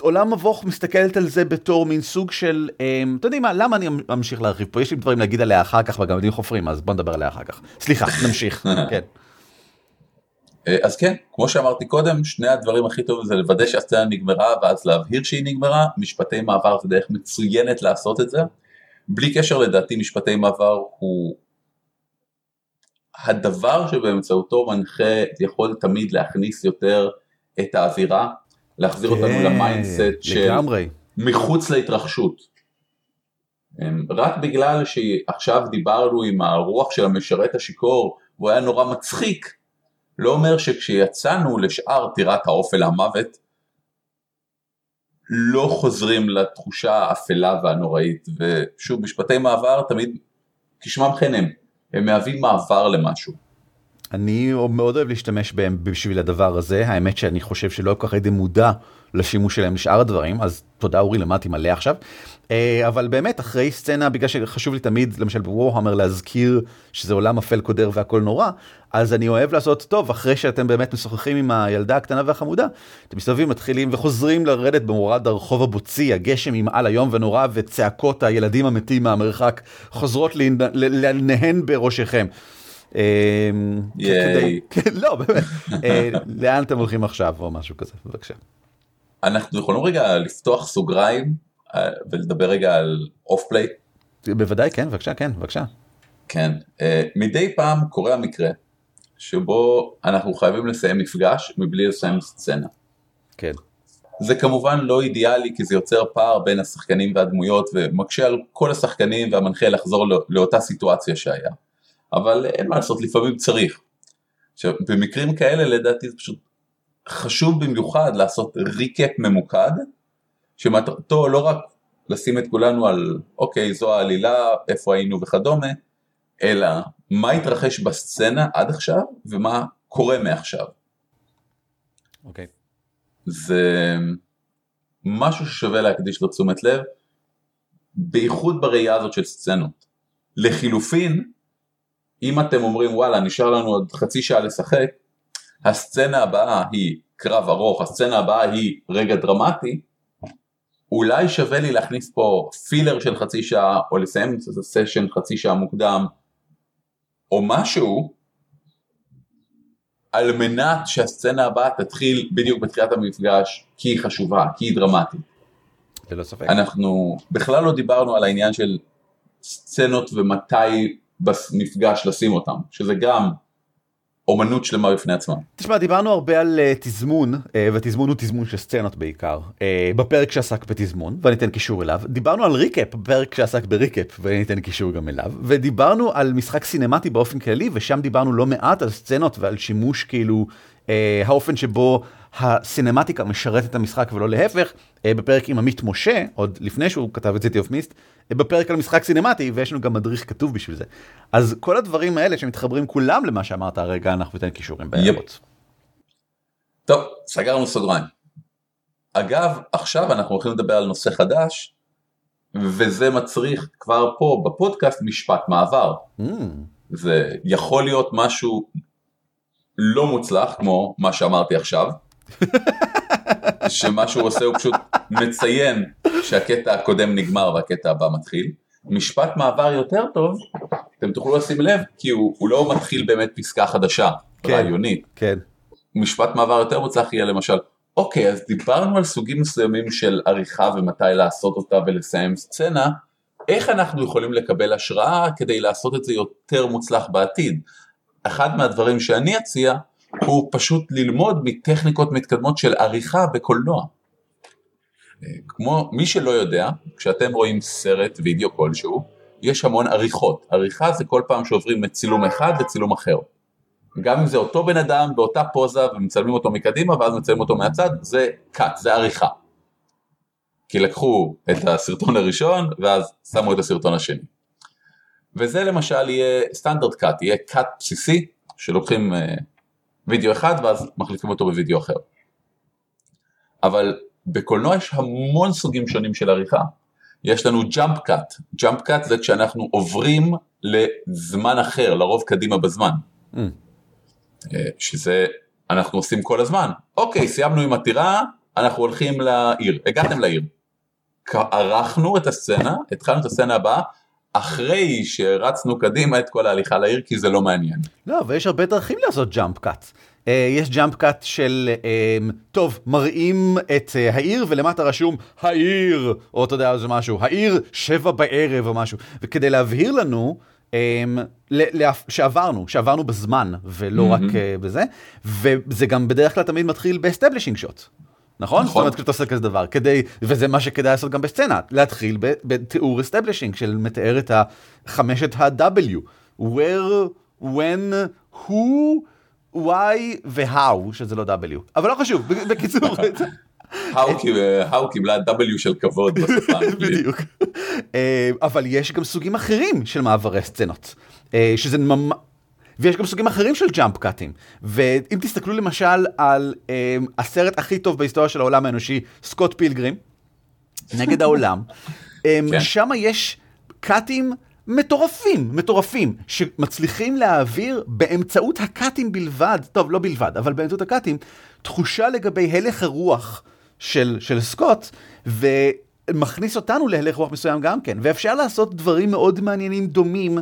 עולם מבוך מסתכלת על זה בתור מין סוג של, אמ, אתה יודעים מה, למה אני אמשיך להרחיב פה? יש לי דברים להגיד עליה אחר כך, וגם יודעים חופרים, אז בוא נדבר עליה אחר כך. סליחה, (laughs) נמשיך, כן. אה, אז כן, כמו שאמרתי קודם, שני הדברים הכי טובים זה לוודא שהסצנה נגמרה ואז להבהיר שהיא נגמרה, משפטי מעבר זה דרך מצוינת לעשות את זה. בלי קשר לדעתי משפטי מעבר הוא הדבר שבאמצעותו מנחה יכול תמיד להכניס יותר את האווירה, להחזיר כן, אותנו ל mindset של לגמרי. מחוץ להתרחשות. אמ, רק בגלל שעכשיו דיברנו עם הרוח של המשרת השיכור והוא היה נורא מצחיק, לא אומר שכשיצאנו לשאר טירת האופל המוות, לא חוזרים לתחושה האפלה והנוראית, ושוב, משפטי מעבר תמיד, כשמם כן הם, הם מהווים מעבר למשהו. אני מאוד אוהב להשתמש בהם בשביל הדבר הזה, האמת שאני חושב שלא כל כך הייתי מודע לשימוש שלהם לשאר הדברים, אז תודה אורי, למדתי מלא עכשיו. אה, אבל באמת, אחרי סצנה, בגלל שחשוב לי תמיד, למשל בוורהמר, להזכיר שזה עולם אפל קודר והכל נורא, אז אני אוהב לעשות טוב, אחרי שאתם באמת משוחחים עם הילדה הקטנה והחמודה, אתם מסתובבים, מתחילים וחוזרים לרדת במורד הרחוב הבוצי, הגשם ימעל היום ונורא, וצעקות הילדים המתים מהמרחק חוזרות לנהן בראשיכם. אה, ייי. (laughs) כן, לא, באמת. אה, לאן אתם הולכים עכשיו או משהו כזה, בבקשה. אנחנו יכולים רגע לפתוח סוגריים ולדבר רגע על אוף פליי? בוודאי כן, בבקשה, כן, בבקשה. כן, אה, מדי פעם קורה המקרה שבו אנחנו חייבים לסיים מפגש מבלי לסיים סצנה. כן. זה כמובן לא אידיאלי כי זה יוצר פער בין השחקנים והדמויות ומקשה על כל השחקנים והמנחה לחזור לא, לאותה סיטואציה שהיה. אבל אין מה לעשות, לפעמים צריך. עכשיו, במקרים כאלה לדעתי זה פשוט חשוב במיוחד לעשות ריקאפ ממוקד, שמטרתו לא רק לשים את כולנו על אוקיי זו העלילה, איפה היינו וכדומה, אלא מה התרחש בסצנה עד עכשיו ומה קורה מעכשיו. אוקיי. זה משהו ששווה להקדיש לו תשומת לב, בייחוד בראייה הזאת של סצנות. לחילופין, אם אתם אומרים וואלה נשאר לנו עוד חצי שעה לשחק, הסצנה הבאה היא קרב ארוך, הסצנה הבאה היא רגע דרמטי, אולי שווה לי להכניס פה פילר של חצי שעה, או לסיים את הסשן חצי שעה מוקדם, או משהו, על מנת שהסצנה הבאה תתחיל בדיוק בתחילת המפגש, כי היא חשובה, כי היא דרמטית. ללא ספק. אנחנו בכלל לא דיברנו על העניין של סצנות ומתי במפגש לשים אותם, שזה גם אומנות שלמה בפני עצמה. תשמע, דיברנו הרבה על uh, תזמון, uh, ותזמון הוא תזמון של סצנות בעיקר, uh, בפרק שעסק בתזמון, ואני אתן קישור אליו. דיברנו על ריקאפ, בפרק שעסק בריקאפ, ואני אתן קישור גם אליו. ודיברנו על משחק סינמטי באופן כללי, ושם דיברנו לא מעט על סצנות ועל שימוש כאילו, uh, האופן שבו הסינמטיקה משרת את המשחק ולא להפך. uh, בפרק עם עמית משה, עוד לפני שהוא כתב את סיטי אוף מיסט, בפרק על משחק סינמטי, ויש לנו גם מדריך כתוב בשביל זה. אז כל הדברים האלה שמתחברים כולם למה שאמרת הרגע, אנחנו ניתן קישורים בהערות. טוב, סגרנו סוגריים. אגב, עכשיו אנחנו הולכים לדבר על נושא חדש, וזה מצריך כבר פה בפודקאסט משפט מעבר. Mm. זה יכול להיות משהו לא מוצלח, כמו מה שאמרתי עכשיו. (laughs) שמה שהוא עושה הוא פשוט מציין שהקטע הקודם נגמר והקטע הבא מתחיל. משפט מעבר יותר טוב, אתם תוכלו לשים לב, כי הוא, הוא לא מתחיל באמת פסקה חדשה, כן, רעיונית. כן. משפט מעבר יותר מוצלח יהיה למשל, אוקיי, אז דיברנו על סוגים מסוימים של עריכה ומתי לעשות אותה ולסיים סצנה, איך אנחנו יכולים לקבל השראה כדי לעשות את זה יותר מוצלח בעתיד? אחד מהדברים שאני אציע הוא פשוט ללמוד מטכניקות מתקדמות של עריכה בקולנוע. כמו מי שלא יודע, כשאתם רואים סרט וידאו כלשהו, יש המון עריכות. עריכה זה כל פעם שעוברים מצילום אחד לצילום אחר. גם אם זה אותו בן אדם באותה פוזה ומצלמים אותו מקדימה ואז מצלמים אותו מהצד, זה cut, זה עריכה. כי לקחו את הסרטון הראשון ואז שמו את הסרטון השני. וזה למשל יהיה standard cut, יהיה cut בסיסי שלוקחים אה, וידאו אחד ואז מחליפים אותו בווידאו אחר. אבל בקולנוע יש המון סוגים שונים של עריכה. יש לנו jump cut, jump cut זה כשאנחנו עוברים לזמן אחר, לרוב קדימה בזמן. Mm. שזה אנחנו עושים כל הזמן. אוקיי, סיימנו עם הטירה, אנחנו הולכים לעיר, הגעתם לעיר. ערכנו את הסצנה, התחלנו את הסצנה הבאה, אחרי שרצנו קדימה את כל ההליכה לעיר כי זה לא מעניין. לא, ויש הרבה דרכים לעשות jump cut. Uh, יש jump cut של, uh, טוב, מראים את uh, העיר ולמטה רשום העיר, או אתה יודע, זה משהו, העיר שבע בערב או משהו, וכדי להבהיר לנו um, שעברנו, שעברנו בזמן ולא mm-hmm. רק uh, בזה, וזה גם בדרך כלל תמיד מתחיל ב establishing shot. נכון? זאת אומרת, כשאתה עושה כזה דבר, כדי, וזה מה שכדאי לעשות גם בסצנה, להתחיל בתיאור establishing של מתאר את החמשת ה-W, where, when, who, why ו-how, שזה לא W, אבל לא חשוב, בקיצור. (laughs) האו קיבלה W של כבוד בשפה. (laughs) בדיוק. אה, אבל יש גם סוגים אחרים של מעברי סצנות, אה, שזה ממש... ויש גם סוגים אחרים של ג'אמפ קאטים. ואם תסתכלו למשל על אה, הסרט הכי טוב בהיסטוריה של העולם האנושי, סקוט פילגרים, נגד העולם, (laughs) אה, כן. שם יש קאטים מטורפים, מטורפים, שמצליחים להעביר באמצעות הקאטים בלבד, טוב, לא בלבד, אבל באמצעות הקאטים, תחושה לגבי הלך הרוח של, של סקוט, ומכניס אותנו להלך רוח מסוים גם כן. ואפשר לעשות דברים מאוד מעניינים דומים,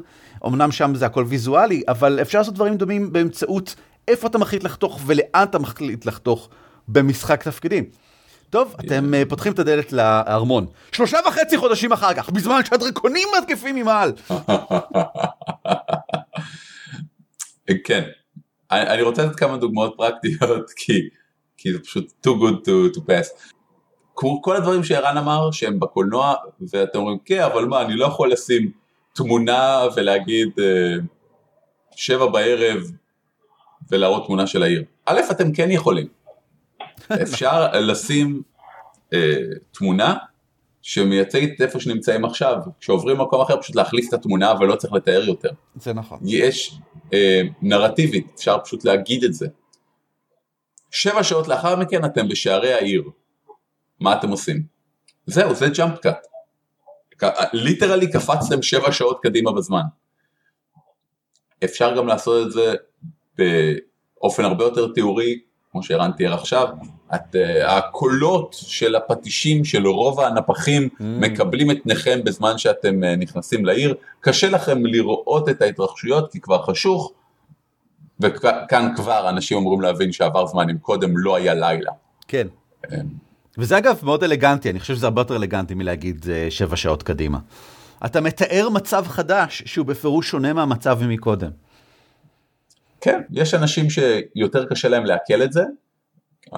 אמנם שם זה הכל ויזואלי, אבל אפשר לעשות דברים דומים באמצעות איפה אתה מחליט לחתוך ולאן אתה מחליט לחתוך במשחק תפקידים. טוב, אתם אה, פותחים את הדלת לארמון. שלושה וחצי חודשים אחר כך, בזמן שהדרקונים מתקפים ממעל. כן. אני רוצה לתת כמה דוגמאות פרקטיות, (laughs) כי, כי זה פשוט too good to, to pass. כל הדברים שערן אמר, שהם בקולנוע, ואתם אומרים, כן, אבל מה, אני לא יכול לשים תמונה ולהגיד אה, שבע בערב ולהראות תמונה של העיר. א', אתם כן יכולים. (laughs) אפשר לשים אה, תמונה שמייצגת איפה שנמצאים עכשיו, כשעוברים למקום אחר פשוט להחליף את התמונה ולא צריך לתאר יותר. זה נכון. יש אה, נרטיבית, אפשר פשוט להגיד את זה. שבע שעות לאחר מכן אתם בשערי העיר, מה אתם עושים? זהו, זה jump cut. literally קפצתם שבע שעות קדימה בזמן. אפשר גם לעשות את זה באופן הרבה יותר תיאורי, כמו שערן תיאר עכשיו, את, uh, הקולות של הפטישים של רוב הנפחים mm. מקבלים את פניכם בזמן שאתם uh, נכנסים לעיר, קשה לכם לראות את ההתרחשויות כי כבר חשוך, וכאן כבר אנשים אמורים להבין שעבר זמן אם קודם לא היה לילה. כן. Um, וזה אגב מאוד אלגנטי, אני חושב שזה הרבה יותר אלגנטי מלהגיד uh, שבע שעות קדימה. אתה מתאר מצב חדש שהוא בפירוש שונה מהמצב מקודם. כן, יש אנשים שיותר קשה להם לעכל את זה,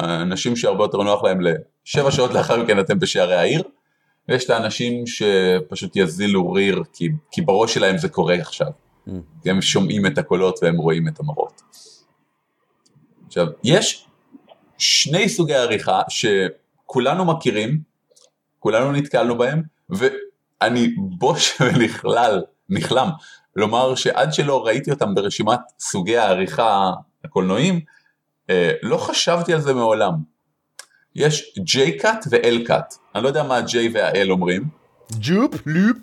אנשים שהרבה יותר נוח להם לשבע שעות לאחר מכן אתם בשערי העיר, ויש את האנשים שפשוט יזילו ריר כי, כי בראש שלהם זה קורה עכשיו. Mm. כי הם שומעים את הקולות והם רואים את המראות. עכשיו, יש שני סוגי עריכה שכולנו מכירים, כולנו נתקלנו בהם, ואני בוש (laughs) ונכלל, נכלם, לומר שעד שלא ראיתי אותם ברשימת סוגי העריכה הקולנועים, אה, לא חשבתי על זה מעולם. יש J-Cut ו-L-Cut, אני לא יודע מה ה-J וה-L אומרים. ג'ופ, לופ.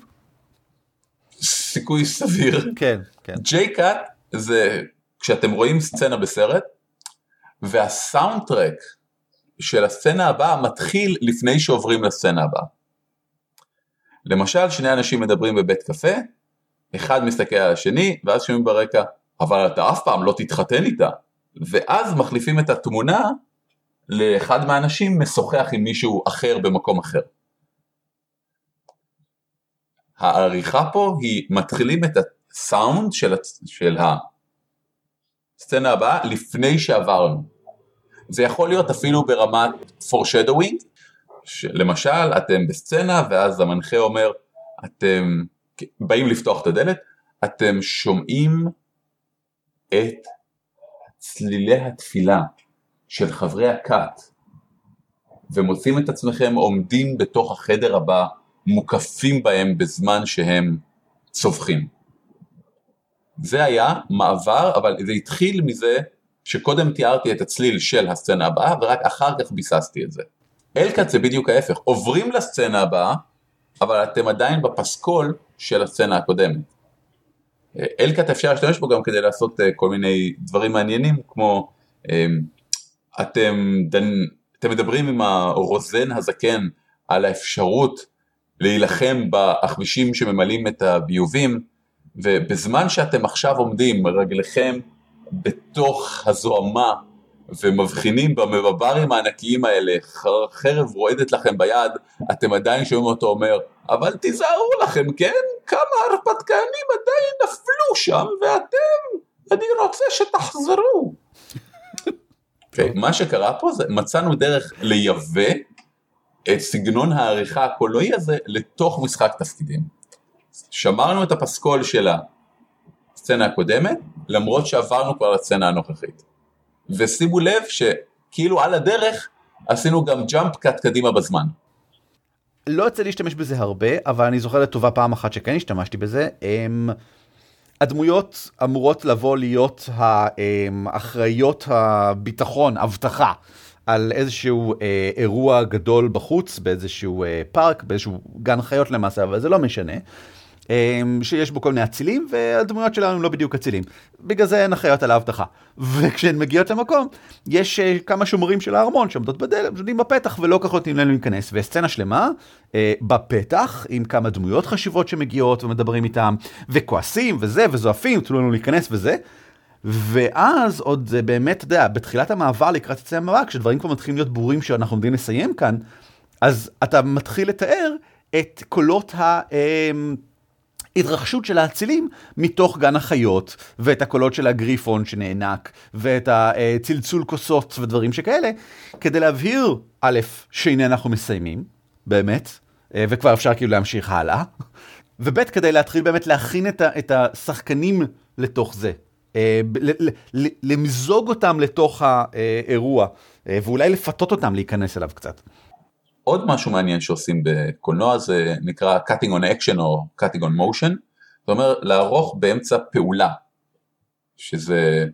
סיכוי סביר. כן, כן. J-Cut זה כשאתם רואים סצנה בסרט, והסאונד טרק של הסצנה הבאה מתחיל לפני שעוברים לסצנה הבאה. למשל, שני אנשים מדברים בבית קפה, אחד מסתכל על השני, ואז שומעים ברקע, אבל אתה אף פעם לא תתחתן איתה. ואז מחליפים את התמונה לאחד מהאנשים משוחח עם מישהו אחר במקום אחר. העריכה פה היא מתחילים את הסאונד של, של הסצנה הבאה לפני שעברנו. זה יכול להיות אפילו ברמת foreshadowing, למשל אתם בסצנה ואז המנחה אומר אתם באים לפתוח את הדלת, אתם שומעים את צלילי התפילה של חברי הכת ומוצאים את עצמכם עומדים בתוך החדר הבא מוקפים בהם בזמן שהם צווחים. זה היה מעבר, אבל זה התחיל מזה שקודם תיארתי את הצליל של הסצנה הבאה ורק אחר כך ביססתי את זה. אלקאט זה בדיוק ההפך, עוברים לסצנה הבאה, אבל אתם עדיין בפסקול של הסצנה הקודמת. אלקאט אפשר להשתמש בו גם כדי לעשות אה, כל מיני דברים מעניינים כמו אמ, אתם, דן, אתם מדברים עם הרוזן הזקן על האפשרות להילחם בעכבישים שממלאים את הביובים ובזמן שאתם עכשיו עומדים רגליכם בתוך הזוהמה ומבחינים במבברים הענקיים האלה, חרב רועדת לכם ביד, אתם עדיין שומעים אותו אומר, אבל תיזהרו לכם, כן? כמה הרפתקנים עדיין נפלו שם, ואתם, אני רוצה שתחזרו. (laughs) okay, מה שקרה פה זה, מצאנו דרך לייבא את סגנון העריכה הקולנועי הזה לתוך משחק תפקידים. שמרנו את הפסקול של הסצנה הקודמת, למרות שעברנו כבר לסצנה הנוכחית. ושימו לב שכאילו על הדרך עשינו גם ג'אמפ קאט קדימה בזמן. לא יוצא להשתמש בזה הרבה, אבל אני זוכר לטובה פעם אחת שכן השתמשתי בזה. הם... הדמויות אמורות לבוא להיות האחראיות הביטחון, אבטחה, על איזשהו אה, אירוע גדול בחוץ, באיזשהו אה, פארק, באיזשהו גן חיות למעשה, אבל זה לא משנה. אמ, שיש בו כל מיני אצילים, והדמויות שלנו הם לא בדיוק אצילים. בגלל זה הן אחראיות על האבטחה. (laughs) וכשהן מגיעות למקום, יש uh, כמה שומרים של הארמון שעומדות בדלת, שעומדים בפתח ולא כל כך נותנים לנו להיכנס. וסצנה שלמה uh, בפתח, עם כמה דמויות חשובות שמגיעות ומדברים איתם, וכועסים וזה, וזועפים, תנו לנו להיכנס וזה. ואז עוד זה באמת, אתה יודע, בתחילת המעבר לקראת יצא המעבר, כשדברים כבר מתחילים להיות ברורים שאנחנו עומדים לסיים כאן, אז אתה מתחיל לתאר את קולות ה... אמ, התרחשות של האצילים מתוך גן החיות, ואת הקולות של הגריפון שנאנק, ואת הצלצול כוסות ודברים שכאלה, כדי להבהיר, א', שהנה אנחנו מסיימים, באמת, אה, וכבר אפשר כאילו להמשיך הלאה, וב', כדי להתחיל באמת להכין את השחקנים לתוך זה. אה, למזוג אותם לתוך האירוע, אה, ואולי לפתות אותם להיכנס אליו קצת. עוד משהו מעניין שעושים בקולנוע זה נקרא cutting on action או cutting on motion, זאת אומרת לערוך באמצע פעולה, שזה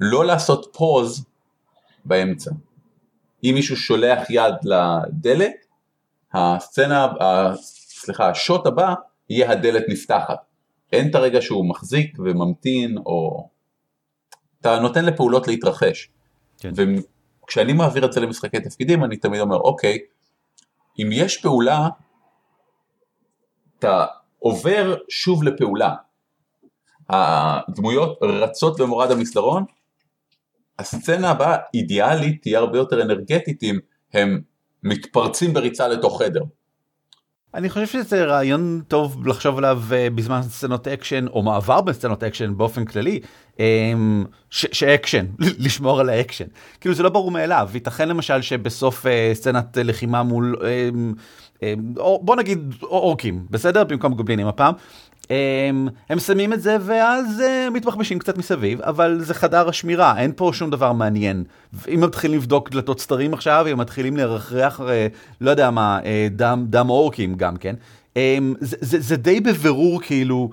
לא לעשות פוז באמצע. אם מישהו שולח יד לדלת, הסצנה, סליחה, השוט הבא יהיה הדלת נפתחת. אין את הרגע שהוא מחזיק וממתין או... אתה נותן לפעולות להתרחש. כן. כשאני מעביר את זה למשחקי תפקידים אני תמיד אומר אוקיי, אם יש פעולה, אתה עובר שוב לפעולה. הדמויות רצות במורד המסדרון, הסצנה הבאה אידיאלית תהיה הרבה יותר אנרגטית אם הם מתפרצים בריצה לתוך חדר. אני חושב שזה רעיון טוב לחשוב עליו אה, בזמן סצנות אקשן, או מעבר בין סצנות אקשן באופן כללי, אמ, שאקשן, (laughs) לשמור על האקשן. כאילו זה לא ברור מאליו, ייתכן למשל שבסוף אה, סצנת לחימה מול, אמ, אמ, בוא נגיד אורקים, בסדר? במקום גובלינים הפעם. הם, הם מסיימים את זה ואז uh, מתבחבשים קצת מסביב, אבל זה חדר השמירה, אין פה שום דבר מעניין. אם מתחילים לבדוק דלתות סתרים עכשיו, אם מתחילים לרחרח, uh, לא יודע מה, uh, דם, דם אורקים גם כן, um, זה, זה, זה די בבירור כאילו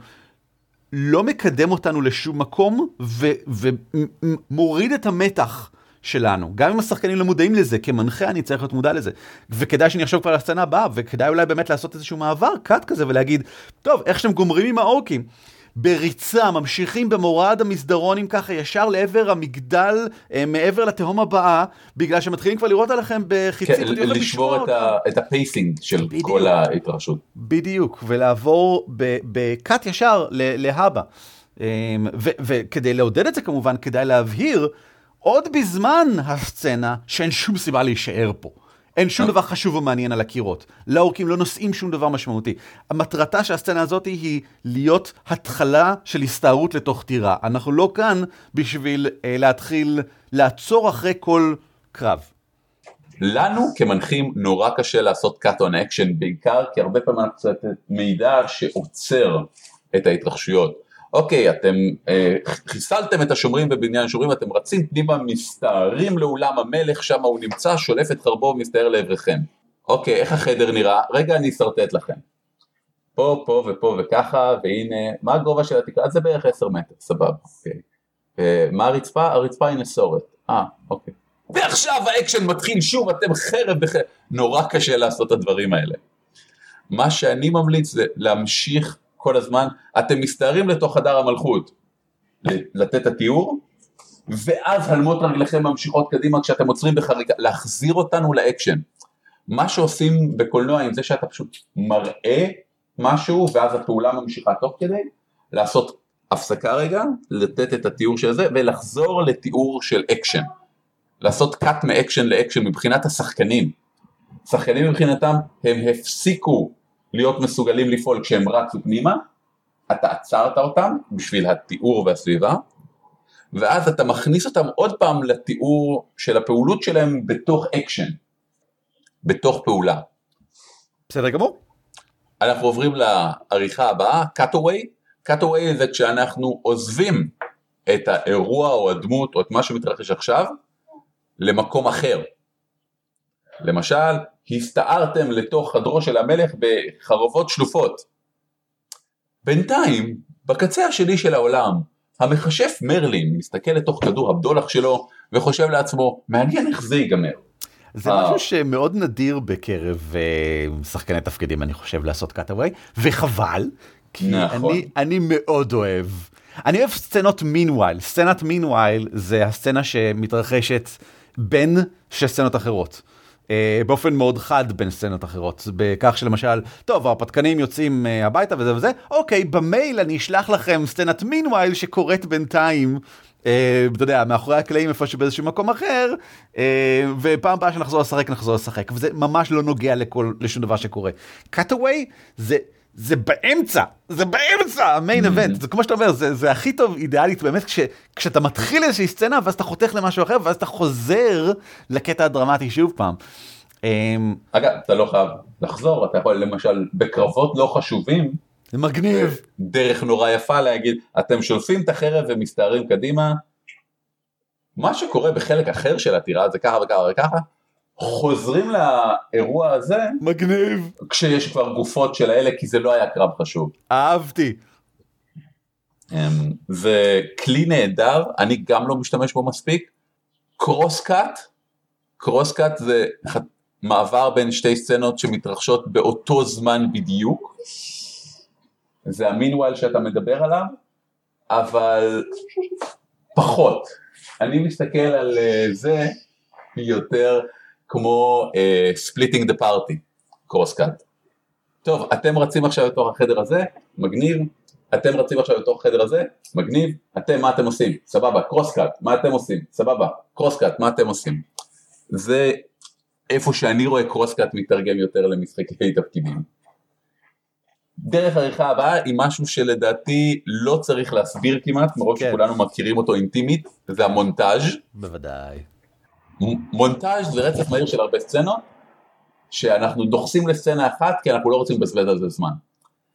לא מקדם אותנו לשום מקום ומוריד את המתח. שלנו. גם אם השחקנים לא מודעים לזה, כמנחה אני צריך להיות מודע לזה. וכדאי שאני אחשוב כבר על הסצנה הבאה, וכדאי אולי באמת לעשות איזשהו מעבר, קאט כזה, ולהגיד, טוב, איך שאתם גומרים עם האורקים. בריצה, ממשיכים במורד המסדרונים ככה ישר לעבר המגדל, אה, מעבר לתהום הבאה, בגלל שמתחילים כבר לראות עליכם בחיצים. כן, לשבור את, ה, את ה pacing של בדיוק, כל ההתרחשות. בדיוק, ולעבור ב cut ישר להבא. אמ, וכדי לעודד את זה כמובן, כדאי להבהיר עוד בזמן הסצנה שאין שום סיבה להישאר פה. אין שום דבר חשוב ומעניין על הקירות. האורקים לא נושאים שום דבר משמעותי. המטרתה של הסצנה הזאת היא להיות התחלה של הסתערות לתוך טירה. אנחנו לא כאן בשביל אה, להתחיל לעצור אחרי כל קרב. לנו כמנחים נורא קשה לעשות cut on action בעיקר כי הרבה פעמים אנחנו צריכים מידע שעוצר את ההתרחשויות. אוקיי, אתם אה, חיסלתם את השומרים בבניין השומרים, אתם רצים פנימה, מסתערים לאולם המלך, שם הוא נמצא, שולף את חרבו ומסתער לעברכם. אוקיי, איך החדר נראה? רגע, אני אשרטט לכם. פה, פה ופה וככה, והנה, מה הגובה של התקרה? זה בערך 10 מטר, סבבה, אוקיי. אה, מה הרצפה? הרצפה היא נסורת. אה, אוקיי. ועכשיו האקשן מתחיל שוב, אתם חרב בחרב. נורא קשה לעשות את הדברים האלה. מה שאני ממליץ זה להמשיך כל הזמן, אתם מסתערים לתוך חדר המלכות לתת את התיאור, ואז הלמות רגליכם ממשיכות קדימה כשאתם עוצרים בחריקה, להחזיר אותנו לאקשן. מה שעושים בקולנוע עם זה שאתה פשוט מראה משהו ואז הפעולה ממשיכה תוך כדי, לעשות הפסקה רגע, לתת את התיאור של זה ולחזור לתיאור של אקשן. לעשות cut מאקשן לאקשן מבחינת השחקנים. שחקנים מבחינתם הם הפסיקו להיות מסוגלים לפעול כשהם רצו פנימה, אתה עצרת אותם בשביל התיאור והסביבה, ואז אתה מכניס אותם עוד פעם לתיאור של הפעולות שלהם בתוך אקשן, בתוך פעולה. בסדר גמור. אנחנו עוברים לעריכה הבאה, cutaway. cutaway זה כשאנחנו עוזבים את האירוע או הדמות או את מה שמתרחש עכשיו למקום אחר. למשל, הסתערתם לתוך חדרו של המלך בחרבות שלופות. בינתיים, בקצה השני של העולם, המכשף מרלין מסתכל לתוך כדור הבדולח שלו וחושב לעצמו, מעניין איך זה ייגמר. זה משהו שמאוד נדיר בקרב uh, שחקני תפקידים אני חושב לעשות קאטאווי וחבל כי נכון. אני, אני מאוד אוהב. אני אוהב סצנות מינווייל סצנת מינווייל זה הסצנה שמתרחשת בין שש סצנות אחרות. Uh, באופן מאוד חד בין סצנות אחרות. בכך שלמשל טוב ההרפתקנים יוצאים uh, הביתה וזה וזה אוקיי במייל אני אשלח לכם סצנת מינווייל שקורית בינתיים. אה, אתה יודע, מאחורי הקלעים איפה שבאיזשהו מקום אחר, אה, ופעם הבאה שנחזור לשחק נחזור לשחק, וזה ממש לא נוגע לשום דבר שקורה. קאטאווי זה... זה באמצע, זה באמצע המיין אבנט, mm-hmm. זה כמו שאתה אומר, זה, זה הכי טוב אידיאלית באמת כש, כשאתה מתחיל איזושהי סצנה ואז אתה חותך למשהו אחר ואז אתה חוזר לקטע הדרמטי שוב פעם. אמ, אגב, אתה לא חייב לחזור, אתה יכול למשל בקרבות לא חשובים, זה מגניב. דרך נורא יפה להגיד, אתם שולפים את החרב ומסתערים קדימה. מה שקורה בחלק אחר של הטירה זה ככה וככה וככה, חוזרים לאירוע הזה. מגניב. כשיש כבר גופות של האלה, כי זה לא היה קרב חשוב. אהבתי. זה כלי נהדר, אני גם לא משתמש בו מספיק. קרוס קאט, קרוס קאט זה מעבר בין שתי סצנות שמתרחשות באותו זמן בדיוק. זה ה meanwhile שאתה מדבר עליו, אבל פחות. אני מסתכל על אה, זה יותר כמו splitting the party, cross cut. טוב, אתם רצים עכשיו לתוך החדר הזה, מגניב, אתם רצים עכשיו לתוך החדר הזה, מגניב, אתם מה אתם עושים? סבבה, cross cut, מה אתם עושים? סבבה, קרוס קאט, מה אתם עושים? זה איפה שאני רואה קרוס קאט מתרגם יותר למשחקי תפקידים. דרך העריכה הבאה היא משהו שלדעתי לא צריך להסביר כמעט, מרוב כן. שכולנו מכירים אותו אינטימית, זה המונטאז'. בוודאי. מונטאז' זה רצף מהיר של הרבה סצנות, שאנחנו דוחסים לסצנה אחת כי אנחנו לא רוצים לבזבז על זה זמן.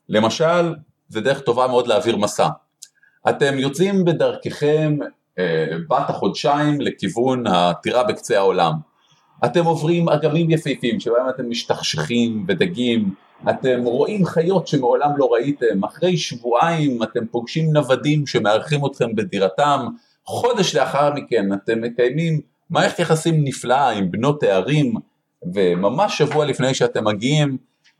למשל, זה דרך טובה מאוד להעביר מסע. אתם יוצאים בדרככם אה, בת החודשיים לכיוון הטירה בקצה העולם. אתם עוברים אגמים יפהפים שבהם אתם משתכשכים ודגים אתם רואים חיות שמעולם לא ראיתם, אחרי שבועיים אתם פוגשים נוודים שמארחים אתכם בדירתם, חודש לאחר מכן אתם מקיימים מערכת יחסים נפלאה עם בנות תארים, וממש שבוע לפני שאתם מגיעים,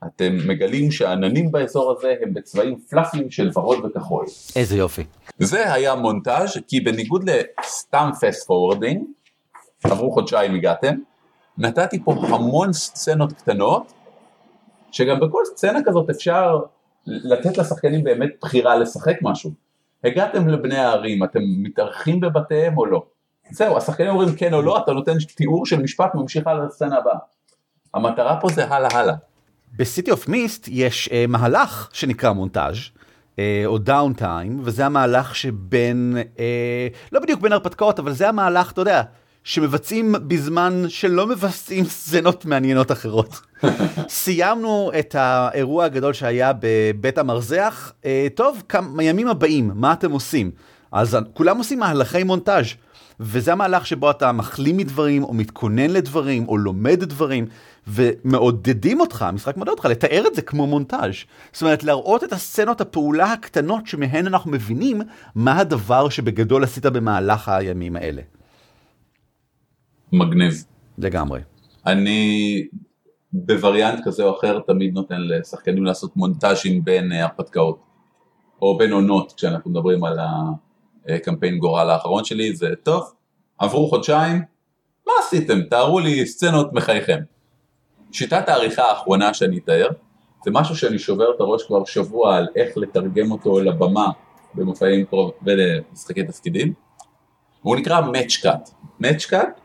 אתם מגלים שהעננים באזור הזה הם בצבעים פלאפיים של ורוד וכחול. איזה יופי. זה היה מונטאז' כי בניגוד לסתם פסט פורורדינג, עברו חודשיים הגעתם, נתתי פה המון סצנות קטנות שגם בכל סצנה כזאת אפשר לתת לשחקנים באמת בחירה לשחק משהו. הגעתם לבני הערים, אתם מתארחים בבתיהם או לא? זהו, השחקנים אומרים כן או לא, אתה נותן תיאור של משפט ממשיך הלאה לסצנה הבאה. המטרה פה זה הלאה הלאה. ב City of Mist יש אה, מהלך שנקרא מונטאז' אה, או downtime, וזה המהלך שבין, אה, לא בדיוק בין הרפתקאות, אבל זה המהלך, אתה יודע, שמבצעים בזמן שלא מבצעים סצנות מעניינות אחרות. (laughs) סיימנו את האירוע הגדול שהיה בבית המרזח, אה, טוב, כמה ימים הבאים, מה אתם עושים? אז כולם עושים מהלכי מונטאז' וזה המהלך שבו אתה מחלים מדברים, או מתכונן לדברים, או לומד דברים, ומעודדים אותך, המשחק מעודד אותך, לתאר את זה כמו מונטאז'. זאת אומרת, להראות את הסצנות הפעולה הקטנות שמהן אנחנו מבינים מה הדבר שבגדול עשית במהלך הימים האלה. מגניב. לגמרי. אני בווריאנט כזה או אחר תמיד נותן לשחקנים לעשות מונטאז'ים בין אה, הרפתקאות, או בין עונות, כשאנחנו מדברים על הקמפיין גורל האחרון שלי, זה טוב, עברו חודשיים, מה עשיתם? תארו לי סצנות מחייכם. שיטת העריכה האחרונה שאני אתאר, זה משהו שאני שובר את הראש כבר שבוע על איך לתרגם אותו לבמה במופעים ולמשחקי תפקידים, והוא נקרא Match Cut. Match Cut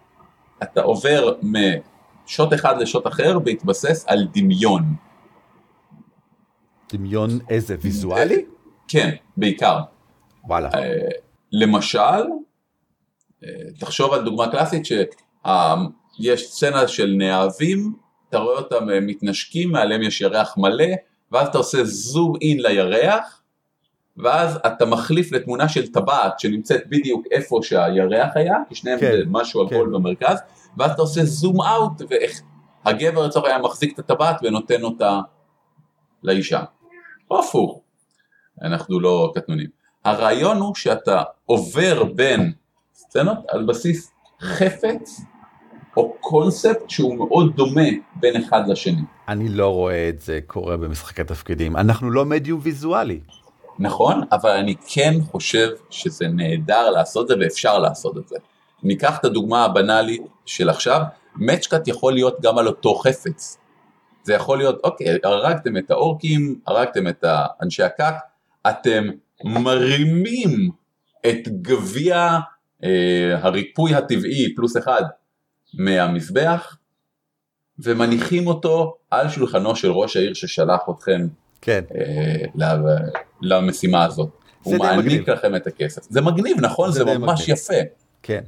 אתה עובר משוט אחד לשוט אחר בהתבסס על דמיון. דמיון איזה? ויזואלי? כן, בעיקר. וואלה. אה, למשל, אה, תחשוב על דוגמה קלאסית שיש סצנה של נאהבים, אתה רואה אותם אה, מתנשקים, מעליהם יש ירח מלא, ואז אתה עושה זום אין לירח, ואז אתה מחליף לתמונה של טבעת שנמצאת בדיוק איפה שהירח היה, כי שניהם כן, זה משהו כן. עגול במרכז, ואז אתה עושה זום אאוט, והגבר לצורך העניין מחזיק את הטבעת ונותן אותה לאישה. או הפוך. אנחנו לא קטנונים. הרעיון הוא שאתה עובר בין סצנות על בסיס חפץ או קונספט שהוא מאוד דומה בין אחד לשני. אני לא רואה את זה קורה במשחקי תפקידים, אנחנו לא מדיום ויזואלי. נכון, אבל אני כן חושב שזה נהדר לעשות את זה ואפשר לעשות את זה. ניקח את הדוגמה הבנאלית של עכשיו, מצ'קאט יכול להיות גם על אותו חפץ. זה יכול להיות, אוקיי, הרגתם את האורקים, הרגתם את אנשי הקאק, אתם מרימים את גביע אה, הריפוי הטבעי פלוס אחד מהמזבח, ומניחים אותו על שולחנו של ראש העיר ששלח אתכם כן. אה, למשימה הזאת. הוא מעניק לכם את הכסף. זה מגניב, נכון? זה, זה ממש מגניב. יפה. כן.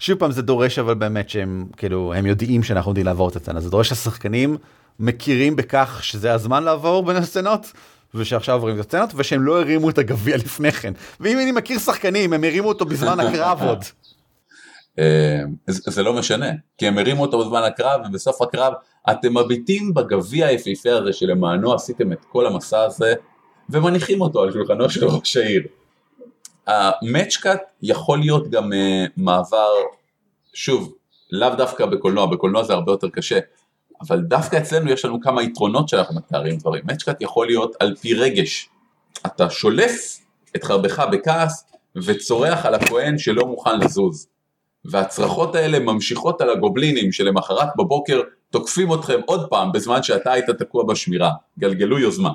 שוב פעם זה דורש אבל באמת שהם כאילו הם יודעים שאנחנו יודעים לעבור את הסצנה זה דורש השחקנים מכירים בכך שזה הזמן לעבור בין הסצנות ושעכשיו עוברים את הסצנות ושהם לא הרימו את הגביע לפני כן ואם אני מכיר שחקנים הם הרימו אותו בזמן הקרב עוד. (laughs) אה, זה לא משנה כי הם הרימו אותו בזמן הקרב ובסוף הקרב אתם מביטים בגביע היפהפה הזה שלמענו עשיתם את כל המסע הזה ומניחים אותו על שולחנו של ראש העיר. המאצ'קאט יכול להיות גם uh, מעבר, שוב, לאו דווקא בקולנוע, בקולנוע זה הרבה יותר קשה, אבל דווקא אצלנו יש לנו כמה יתרונות שאנחנו מתארים דברים. מאצ'קאט יכול להיות על פי רגש. אתה שולף את חרבך בכעס וצורח על הכהן שלא מוכן לזוז. והצרחות האלה ממשיכות על הגובלינים שלמחרת בבוקר תוקפים אתכם עוד פעם בזמן שאתה היית תקוע בשמירה. גלגלו יוזמה.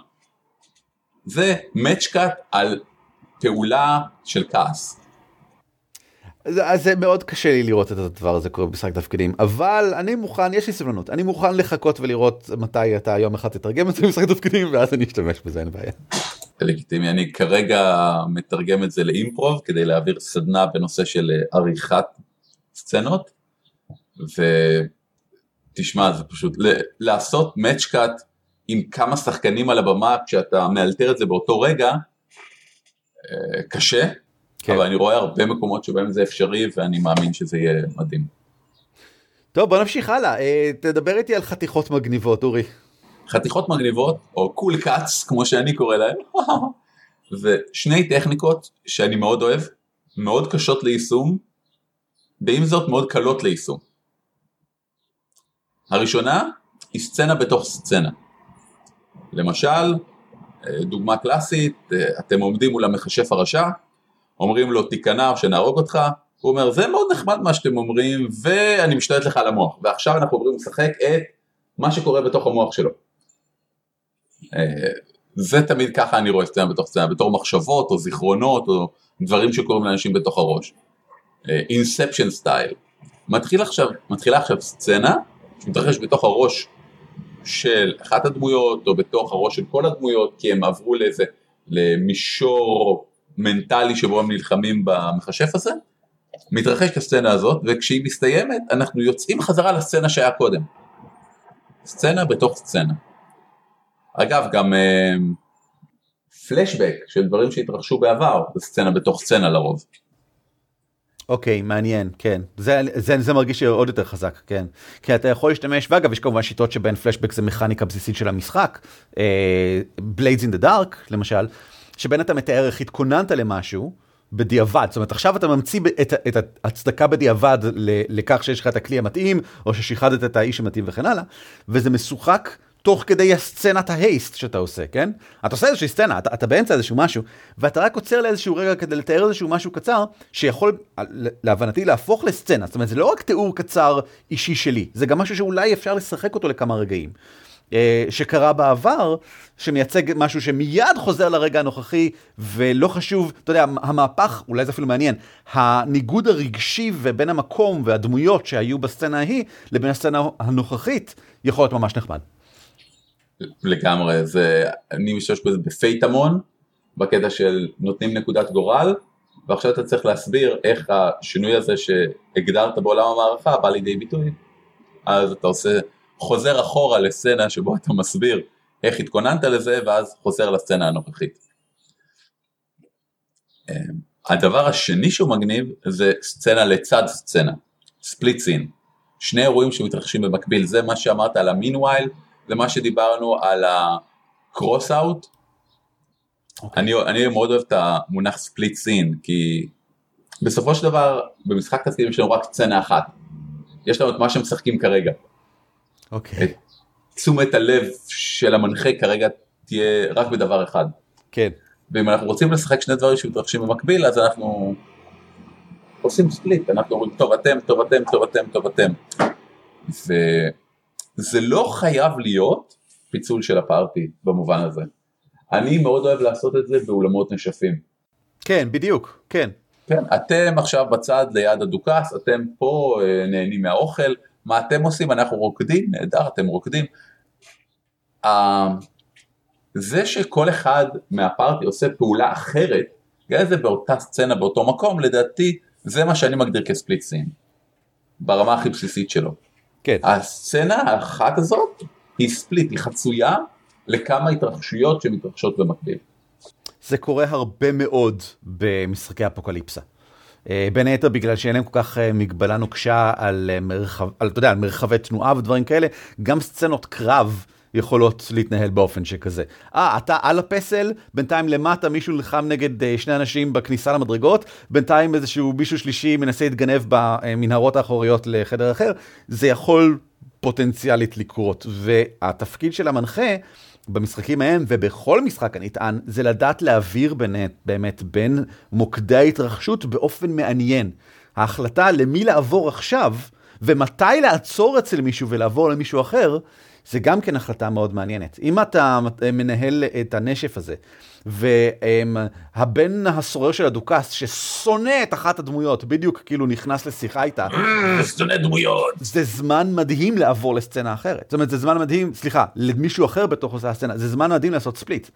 זה מאצ'קאט על פעולה של כעס. אז זה מאוד קשה לי לראות את הדבר הזה קורה במשחק תפקידים אבל אני מוכן יש לי סבלנות אני מוכן לחכות ולראות מתי אתה יום אחד תתרגם את זה במשחק תפקידים ואז אני אשתמש בזה אין בעיה. לגיטימי אני כרגע מתרגם את זה לאימפרוב כדי להעביר סדנה בנושא של עריכת סצנות ותשמע זה פשוט לעשות match cut עם כמה שחקנים על הבמה כשאתה מאלתר את זה באותו רגע אה, קשה, כן. אבל אני רואה הרבה מקומות שבהם זה אפשרי ואני מאמין שזה יהיה מדהים. טוב בוא נמשיך הלאה, אה, תדבר איתי על חתיכות מגניבות אורי. חתיכות מגניבות או קול קאץ כמו שאני קורא להם, (laughs) ושני טכניקות שאני מאוד אוהב, מאוד קשות ליישום, ועם זאת מאוד קלות ליישום. הראשונה היא סצנה בתוך סצנה. למשל, דוגמה קלאסית, אתם עומדים מול המכשף הרשע, אומרים לו תיכנע או שנהרוג אותך, הוא אומר זה מאוד נחמד מה שאתם אומרים ואני משתלט לך על המוח ועכשיו אנחנו עוברים לשחק את מה שקורה בתוך המוח שלו. זה תמיד ככה אני רואה סצנה בתוך סצנה, בתור מחשבות או זיכרונות או דברים שקורים לאנשים בתוך הראש. אינספשן סטייל. מתחיל עכשיו, מתחילה עכשיו סצנה שמתרחש בתוך הראש של אחת הדמויות או בתוך הראש של כל הדמויות כי הם עברו לאיזה למישור מנטלי שבו הם נלחמים במכשף הזה מתרחשת הסצנה הזאת וכשהיא מסתיימת אנחנו יוצאים חזרה לסצנה שהיה קודם סצנה בתוך סצנה אגב גם פלשבק uh, של דברים שהתרחשו בעבר זה סצנה בתוך סצנה לרוב אוקיי, מעניין, כן. זה, זה, זה מרגיש עוד יותר חזק, כן. כי אתה יכול להשתמש, ואגב, יש כמובן שיטות שבהן פלשבק זה מכניקה בסיסית של המשחק, בליידס אין דה דארק, למשל, שבהן אתה מתאר איך התכוננת למשהו, בדיעבד, זאת אומרת עכשיו אתה ממציא את, את ההצדקה בדיעבד לכך שיש לך את הכלי המתאים, או ששיחדת את האיש המתאים וכן הלאה, וזה משוחק תוך כדי הסצנת ההייסט שאתה עושה, כן? אתה עושה איזושהי סצנה, אתה, אתה באמצע איזשהו משהו, ואתה רק עוצר לאיזשהו רגע כדי לתאר איזשהו משהו קצר, שיכול להבנתי להפוך לסצנה. זאת אומרת, זה לא רק תיאור קצר אישי שלי, זה גם משהו שאולי אפשר לשחק אותו לכמה רגעים. אה, שקרה בעבר, שמייצג משהו שמיד חוזר לרגע הנוכחי, ולא חשוב, אתה יודע, המהפך, אולי זה אפילו מעניין, הניגוד הרגשי ובין המקום והדמויות שהיו בסצנה ההיא, לבין הסצנה הנוכחית, יכול להיות ממש נחמד. לגמרי, זה, אני משתמש בזה בפייט המון, בקטע של נותנים נקודת גורל, ועכשיו אתה צריך להסביר איך השינוי הזה שהגדרת בעולם המערכה בא לידי ביטוי, אז אתה עושה, חוזר אחורה לסצנה שבו אתה מסביר איך התכוננת לזה, ואז חוזר לסצנה הנוכחית. אמ, הדבר השני שהוא מגניב זה סצנה לצד סצנה, ספליט סין. שני אירועים שמתרחשים במקביל, זה מה שאמרת על המינווייל, למה שדיברנו על הקרוס אאוט, Okay. אני, אני מאוד אוהב את המונח ספליט סין, כי בסופו של דבר במשחק תפקידים יש לנו רק סצנה אחת. יש לנו את מה שמשחקים כרגע. אוקיי. Okay. תשומת הלב של המנחה כרגע תהיה רק בדבר אחד. כן. ואם אנחנו רוצים לשחק שני דברים שמתרחשים במקביל אז אנחנו עושים ספליט, אנחנו אומרים טוב אתם, טוב אתם, טוב אתם, טוב אתם. וזה לא חייב להיות פיצול של הפארטי במובן הזה. אני מאוד אוהב לעשות את זה באולמות נשפים. כן, בדיוק, כן. כן, אתם עכשיו בצד ליד הדוכס, אתם פה אה, נהנים מהאוכל, מה אתם עושים? אנחנו רוקדים, נהדר, אתם רוקדים. זה שכל אחד מהפארטי עושה פעולה אחרת, גם זה באותה סצנה באותו מקום, לדעתי זה מה שאני מגדיר כספליט סין, ברמה הכי בסיסית שלו. כן. הסצנה האחת הזאת היא ספליט, היא חצויה לכמה התרחשויות שמתרחשות במקביל. זה קורה הרבה מאוד במשחקי אפוקליפסה. אה, בין היתר בגלל שאין להם כל כך אה, מגבלה נוקשה על, אה, מרחב, על, אתה יודע, על מרחבי תנועה ודברים כאלה, גם סצנות קרב יכולות להתנהל באופן שכזה. אה, אתה על הפסל, בינתיים למטה מישהו נלחם נגד שני אנשים בכניסה למדרגות, בינתיים איזשהו מישהו שלישי מנסה להתגנב במנהרות האחוריות לחדר אחר, זה יכול פוטנציאלית לקרות. והתפקיד של המנחה במשחקים ההם ובכל משחק הנטען, זה לדעת להעביר באמת, באמת בין מוקדי ההתרחשות באופן מעניין. ההחלטה למי לעבור עכשיו, ומתי לעצור אצל מישהו ולעבור למישהו אחר, זה גם כן החלטה מאוד מעניינת. אם אתה מנהל את הנשף הזה, והבן הסורר של הדוכס, ששונא את אחת הדמויות, בדיוק כאילו נכנס לשיחה איתה. אה, שונא דמויות. זה זמן מדהים לעבור לסצנה אחרת. זאת אומרת, זה זמן מדהים, סליחה, למישהו אחר בתוך הסצנה, זה זמן מדהים לעשות ספליט.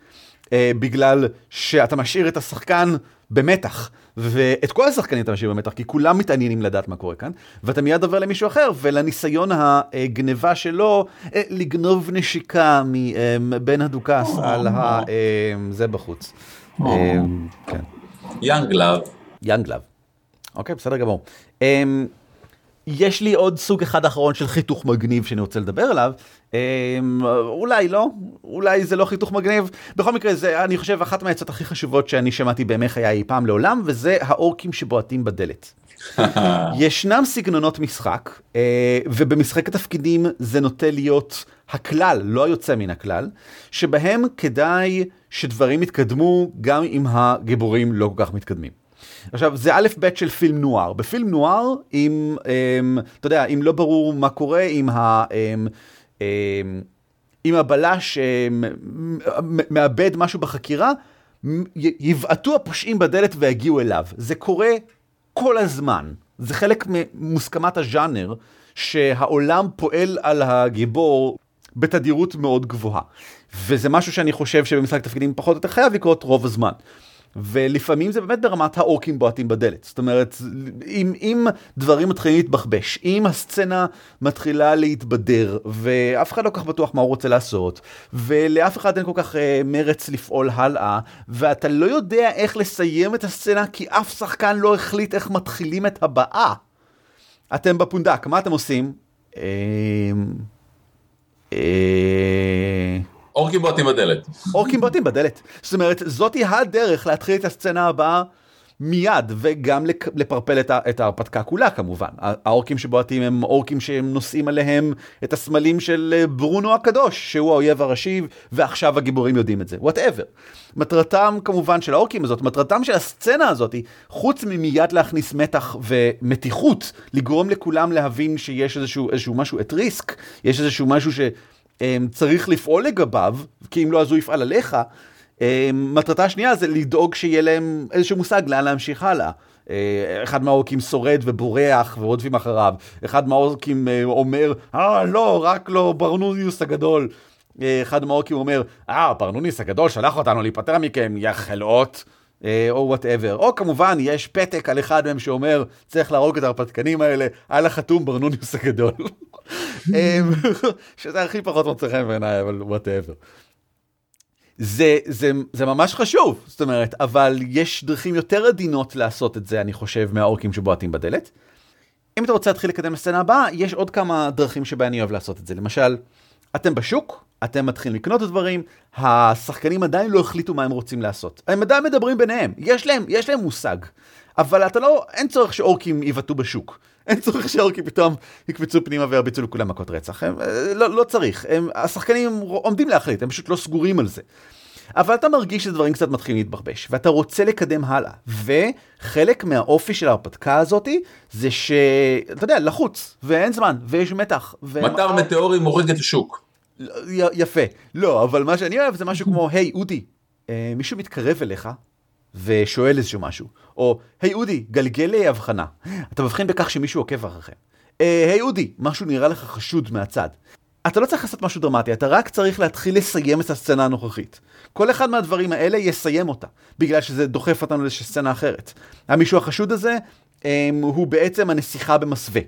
אה, בגלל שאתה משאיר את השחקן במתח. ואת כל השחקנים אתה משאיר במתח, כי כולם מתעניינים לדעת מה קורה כאן, ואתה מיד עובר למישהו אחר, ולניסיון הגניבה שלו, אה, לגנוב נשיקה מבן הדוכס על ה... זה בחוץ. young love. young love. אוקיי, בסדר גמור. יש לי עוד סוג אחד אחרון של חיתוך מגניב שאני רוצה לדבר עליו. אולי לא, אולי זה לא חיתוך מגניב. בכל מקרה, זה אני חושב אחת מהעצות הכי חשובות שאני שמעתי בימי חיי אי פעם לעולם, וזה האורקים שבועטים בדלת. (laughs) ישנם סגנונות משחק, ובמשחק התפקידים זה נוטה להיות הכלל, לא היוצא מן הכלל, שבהם כדאי שדברים יתקדמו גם אם הגיבורים לא כל כך מתקדמים. עכשיו, זה א' ב' של פילם נוער. בפילם נוער, אם, אם, אתה יודע, אם לא ברור מה קורה, אם ה... אם, אם, אם הבלש מאבד משהו בחקירה, יבעטו הפושעים בדלת ויגיעו אליו. זה קורה כל הזמן. זה חלק ממוסכמת הז'אנר, שהעולם פועל על הגיבור בתדירות מאוד גבוהה. וזה משהו שאני חושב שבמשחק תפקידים פחות או יותר חייב לקרות רוב הזמן. ולפעמים זה באמת ברמת האורקים בועטים בדלת. זאת אומרת, אם, אם דברים מתחילים להתבחבש, אם הסצנה מתחילה להתבדר, ואף אחד לא כל כך בטוח מה הוא רוצה לעשות, ולאף אחד אין כל כך אה, מרץ לפעול הלאה, ואתה לא יודע איך לסיים את הסצנה כי אף שחקן לא החליט איך מתחילים את הבאה, אתם בפונדק, מה אתם עושים? אה... אה... אורקים בועטים בדלת. אורקים בועטים בדלת. זאת אומרת, זאתי הדרך להתחיל את הסצנה הבאה מיד, וגם ל propel את ההרפתקה כולה כמובן. האורקים שבועטים הם אורקים שהם נושאים עליהם את הסמלים של אה, ברונו הקדוש, שהוא האויב הראשי, ועכשיו הגיבורים יודעים את זה, whatever. מטרתם כמובן של האורקים הזאת, מטרתם של הסצנה הזאת, חוץ ממיד להכניס מתח ומתיחות, לגרום לכולם להבין שיש איזשהו, איזשהו משהו at risk, יש איזשהו משהו ש... אמ, צריך לפעול לגביו, כי אם לא אז הוא יפעל עליך. אמ, מטרתה השנייה זה לדאוג שיהיה להם איזשהו מושג לאן להמשיך הלאה. אה, אחד מהאורקים שורד ובורח ורודפים אחריו, אחד מהאורקים אה, אומר, אה לא, רק לא ברנוניוס הגדול. אה, אחד מהאורקים אומר, אה, ברנוניוס הגדול שלח אותנו להיפטר מכם, יא חלאות. או whatever. או כמובן, יש פתק על אחד מהם שאומר, צריך להרוג את ההרפתקנים האלה, על החתום ברנוניוס הגדול. (laughs) אמ, (laughs) שזה הכי פחות מוצא חן בעיניי, אבל וואטאבר. זה, זה, זה ממש חשוב, זאת אומרת, אבל יש דרכים יותר עדינות לעשות את זה, אני חושב, מהאורקים שבועטים בדלת. אם אתה רוצה להתחיל לקדם לסצנה הבאה, יש עוד כמה דרכים שבהן אני אוהב לעשות את זה. למשל, אתם בשוק, אתם מתחילים לקנות את הדברים, השחקנים עדיין לא החליטו מה הם רוצים לעשות. הם עדיין מדברים ביניהם, יש להם, יש להם מושג. אבל אתה לא, אין צורך שאורקים יבעטו בשוק. (laughs) אין צורך שאורקים פתאום יקפצו פנימה וירביצו לכולם מכות רצח. הם, אה, לא, לא צריך, הם, השחקנים עומדים להחליט, הם פשוט לא סגורים על זה. אבל אתה מרגיש שדברים קצת מתחילים להתברבש, ואתה רוצה לקדם הלאה. וחלק מהאופי של ההרפתקה הזאתי, זה שאתה יודע, לחוץ, ואין זמן, ויש מתח. מטר מטאורי מוריד את השוק. יפה. לא, אבל מה שאני אוהב זה משהו כמו, היי, אודי, אה, מישהו מתקרב אליך ושואל איזשהו משהו. או, היי, אודי, גלגל לי הבחנה. אתה מבחין בכך שמישהו עוקב אחריכם. אה, היי, אודי, משהו נראה לך חשוד מהצד. אתה לא צריך לעשות משהו דרמטי, אתה רק צריך להתחיל לסיים את הסצנה הנוכחית. כל אחד מהדברים האלה יסיים אותה, בגלל שזה דוחף אותנו לאיזושהי סצנה אחרת. המישהו החשוד הזה, אמ, הוא בעצם הנסיכה במסווה.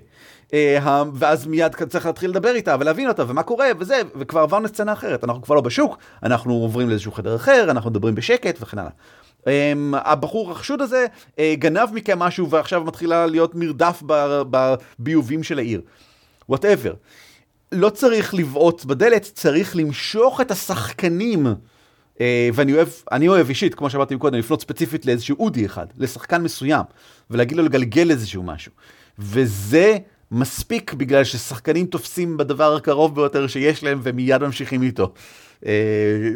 אה, ואז מיד צריך להתחיל לדבר איתה ולהבין אותה ומה קורה וזה, וכבר עברנו לסצנה אחרת, אנחנו כבר לא בשוק, אנחנו עוברים לאיזשהו חדר אחר, אנחנו מדברים בשקט וכן הלאה. אמ, הבחור החשוד הזה אה, גנב מכם משהו ועכשיו מתחילה להיות מרדף בביובים של העיר. whatever. לא צריך לבעוט בדלת, צריך למשוך את השחקנים. אה, ואני אוהב, אני אוהב אישית, כמו שאמרתי קודם, לפנות ספציפית לאיזשהו אודי אחד, לשחקן מסוים, ולהגיד לו לגלגל איזשהו משהו. וזה מספיק בגלל ששחקנים תופסים בדבר הקרוב ביותר שיש להם ומיד ממשיכים איתו. אה,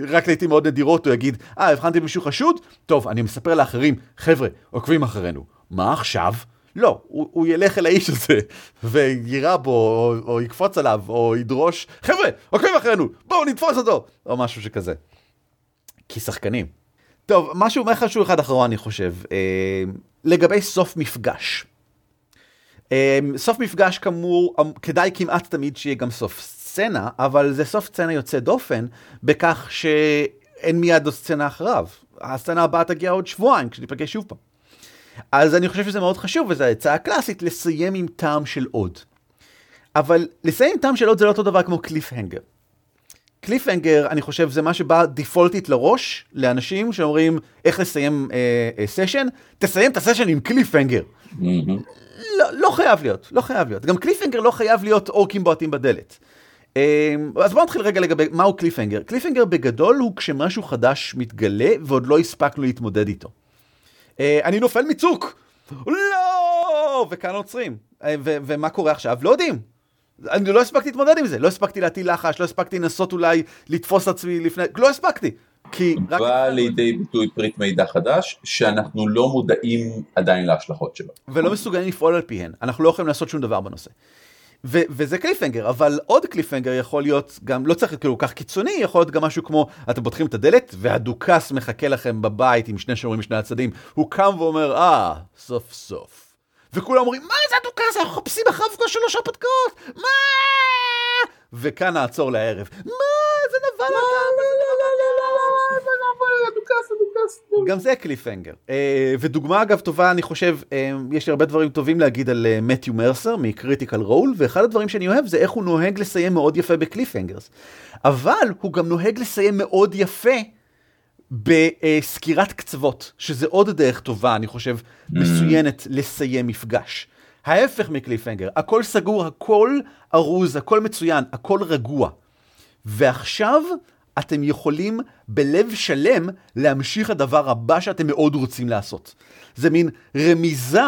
רק לעיתים מאוד נדירות הוא יגיד, אה, הבחנתי במישהו חשוד? טוב, אני מספר לאחרים, חבר'ה, עוקבים אחרינו. מה עכשיו? לא, הוא, הוא ילך אל האיש הזה ויירה בו, או, או יקפוץ עליו, או ידרוש, חבר'ה, עוקבים אחרינו, בואו נתפוס אותו, או משהו שכזה. כי שחקנים. טוב, משהו משהו אחד אחרון אני חושב, אה, לגבי סוף מפגש. אמ, סוף מפגש כאמור, אמ, כדאי כמעט תמיד שיהיה גם סוף סצנה, אבל זה סוף סצנה יוצא דופן, בכך שאין מיד עוד סצנה אחריו. הסצנה הבאה תגיע עוד שבועיים, כשניפגש שוב פעם. אז אני חושב שזה מאוד חשוב, וזו ההצעה הקלאסית, לסיים עם טעם של עוד. אבל לסיים עם טעם של עוד זה לא אותו דבר כמו קליפהנגר. קליפהנגר, אני חושב, זה מה שבא דיפולטית לראש לאנשים שאומרים איך לסיים אה, אה, סשן, תסיים את הסשן עם קליפהנגר. לא, לא חייב להיות, לא חייב להיות. גם קליפהנגר לא חייב להיות אורקים בועטים בדלת. אמ, אז בואו נתחיל רגע לגבי מהו קליפהנגר. קליפהנגר בגדול הוא כשמשהו חדש מתגלה ועוד לא הספקנו להתמודד איתו. אה, אני נופל מצוק! לא! וכאן עוצרים. אה, ומה קורה עכשיו? לא יודעים. אני לא הספקתי להתמודד עם זה, לא הספקתי להטיל לחש, לא הספקתי לנסות אולי לתפוס עצמי לפני, לא הספקתי. כי רק... בא לידי ביטוי פריט מידע חדש, שאנחנו לא מודעים עדיין להשלכות שלו. ולא מסוגלים לפעול על פיהן, אנחנו לא יכולים לעשות שום דבר בנושא. ו- וזה קליפהנגר, אבל עוד קליפהנגר יכול להיות גם, לא צריך להיות כאילו כך קיצוני, יכול להיות גם משהו כמו, אתם פותחים את הדלת, והדוכס מחכה לכם בבית עם שני שומרים משני הצדדים, הוא קם ואומר, אה, סוף סוף. וכולם אומרים, מה זה הדוכס? אנחנו מחפשים אחריו כבר שלוש הרפתקאות, מה? וכאן נעצור לערב. מה? זה נבל אתה, גם זה קליפהנגר. אה, ודוגמה אגב טובה, אני חושב, אה, יש לי הרבה דברים טובים להגיד על מתיו אה, מרסר מ Critical Role, ואחד הדברים שאני אוהב זה איך הוא נוהג לסיים מאוד יפה ב cliffhangers. אבל הוא גם נוהג לסיים מאוד יפה בסקירת קצוות, שזה עוד דרך טובה, אני חושב, mm. מצוינת לסיים מפגש. ההפך מקליפהנגר, הכל סגור, הכל ארוז, הכל מצוין, הכל רגוע. ועכשיו אתם יכולים בלב שלם להמשיך הדבר הבא שאתם מאוד רוצים לעשות. זה מין רמיזה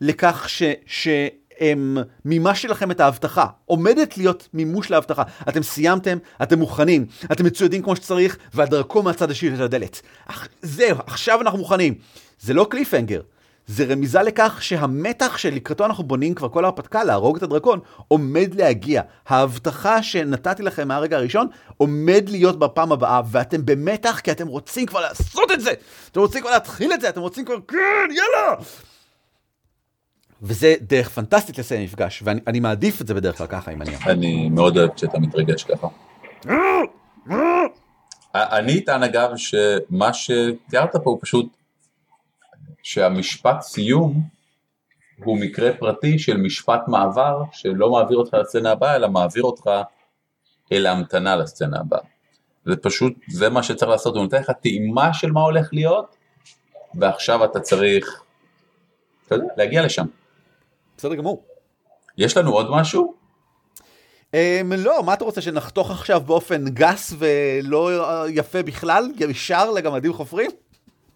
לכך ש... ש... הם מימשתי לכם את ההבטחה, עומדת להיות מימוש להבטחה. אתם סיימתם, אתם מוכנים, אתם מצוידים כמו שצריך, והדרכו מהצד השני של הדלת. זהו, עכשיו אנחנו מוכנים. זה לא קליפהנגר, זה רמיזה לכך שהמתח שלקראתו אנחנו בונים כבר כל ההרפתקה להרוג את הדרקון עומד להגיע. ההבטחה שנתתי לכם מהרגע הראשון עומד להיות בפעם הבאה ואתם במתח כי אתם רוצים כבר לעשות את זה. אתם רוצים כבר להתחיל את זה, אתם רוצים כבר כן, יאללה. וזה דרך פנטסטית לסיים מפגש ואני מעדיף את זה בדרך כלל ככה אם אני. אני מאוד אוהב שאתה מתרגש ככה. אני אטען אגב שמה שתיארת פה הוא פשוט שהמשפט סיום הוא מקרה פרטי של משפט מעבר שלא מעביר אותך לסצנה הבאה אלא מעביר אותך אל ההמתנה לסצנה הבאה. זה פשוט, זה מה שצריך לעשות, הוא נותן לך טעימה של מה הולך להיות ועכשיו אתה צריך, אתה יודע, להגיע לשם. בסדר גמור. יש לנו עוד משהו? Um, לא, מה אתה רוצה, שנחתוך עכשיו באופן גס ולא יפה בכלל, ישר לגמדים חופרים?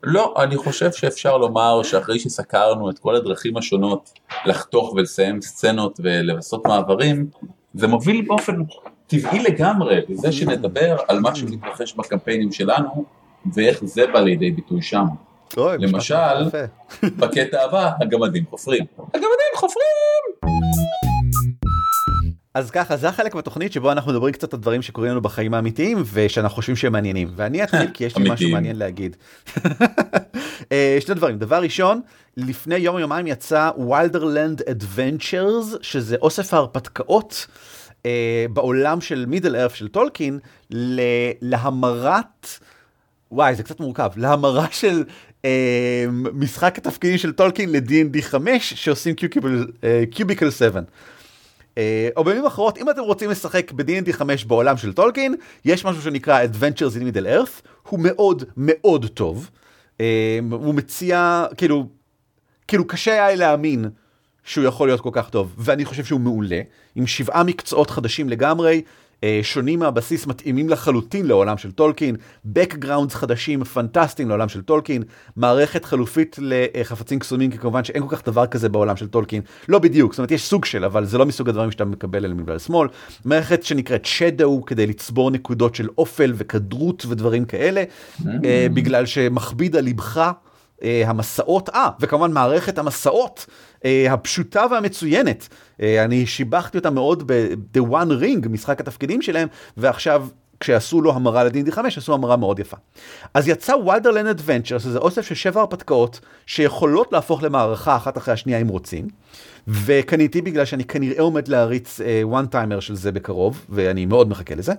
לא, אני חושב שאפשר לומר שאחרי שסקרנו את כל הדרכים השונות לחתוך ולסיים סצנות ולעשות מעברים, זה מוביל באופן טבעי לגמרי לזה שנדבר על מה שמתרחש בקמפיינים שלנו ואיך זה בא לידי ביטוי שם. למשל, בקטע הבא, הגמדים חופרים. הגמדים חופרים! אז ככה, זה החלק בתוכנית שבו אנחנו מדברים קצת על דברים שקורים לנו בחיים האמיתיים ושאנחנו חושבים שהם מעניינים. ואני (laughs) אתחיל כי יש לי משהו מעניין להגיד. (laughs) אה, שני דברים, דבר ראשון, לפני יום יומיים יצא Wilderland Adventures, שזה אוסף ההרפתקאות. אה, בעולם של Middle Earth של טולקין, להמרת, וואי זה קצת מורכב, להמרה של uh, משחק התפקידים של טולקין ל-D&D 5 שעושים קיוביקל 7. Uh, או במילים אחרות, אם אתם רוצים לשחק ב-D&D 5 בעולם של טולקין, יש משהו שנקרא Adventures in Middle Earth, הוא מאוד מאוד טוב. Uh, הוא מציע, כאילו, כאילו קשה היה להאמין שהוא יכול להיות כל כך טוב, ואני חושב שהוא מעולה, עם שבעה מקצועות חדשים לגמרי, אה, שונים מהבסיס, מתאימים לחלוטין לעולם של טולקין, backgrounds חדשים, פנטסטיים לעולם של טולקין, מערכת חלופית לחפצים קסומים, כי כמובן שאין כל כך דבר כזה בעולם של טולקין, לא בדיוק, זאת אומרת יש סוג של, אבל זה לא מסוג הדברים שאתה מקבל אליהם מבעל שמאל, מערכת שנקראת shadow כדי לצבור נקודות של אופל וכדרות ודברים כאלה, mm-hmm. בגלל שמכביד על ליבך. אה, המסעות, אה, וכמובן מערכת המסעות אה, הפשוטה והמצוינת. אה, אני שיבחתי אותה מאוד ב-The One Ring, משחק התפקידים שלהם, ועכשיו כשעשו לו המרה לדין די 5 עשו המרה מאוד יפה. אז יצא Wilderland Adventures, שזה אוסף של שבע הרפתקאות שיכולות להפוך למערכה אחת אחרי השנייה אם רוצים. וקניתי בגלל שאני כנראה עומד להריץ one אה, timer של זה בקרוב, ואני מאוד מחכה לזה.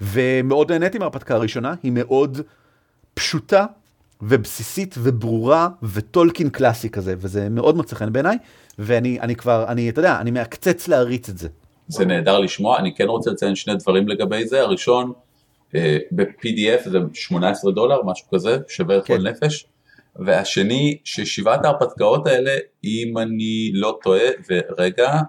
ומאוד נהניתי מההרפתקה הראשונה, היא מאוד פשוטה, ובסיסית וברורה וטולקין קלאסי כזה, וזה מאוד מוצא חן בעיניי, ואני אני כבר, אני, אתה יודע, אני מעקצץ להריץ את זה. זה נהדר לשמוע, אני כן רוצה לציין שני דברים לגבי זה, הראשון, אה, ב-PDF זה 18 דולר, משהו כזה, שווה כן. כל נפש, והשני, ששבעת ההרפתקאות האלה, אם אני לא טועה, ורגע,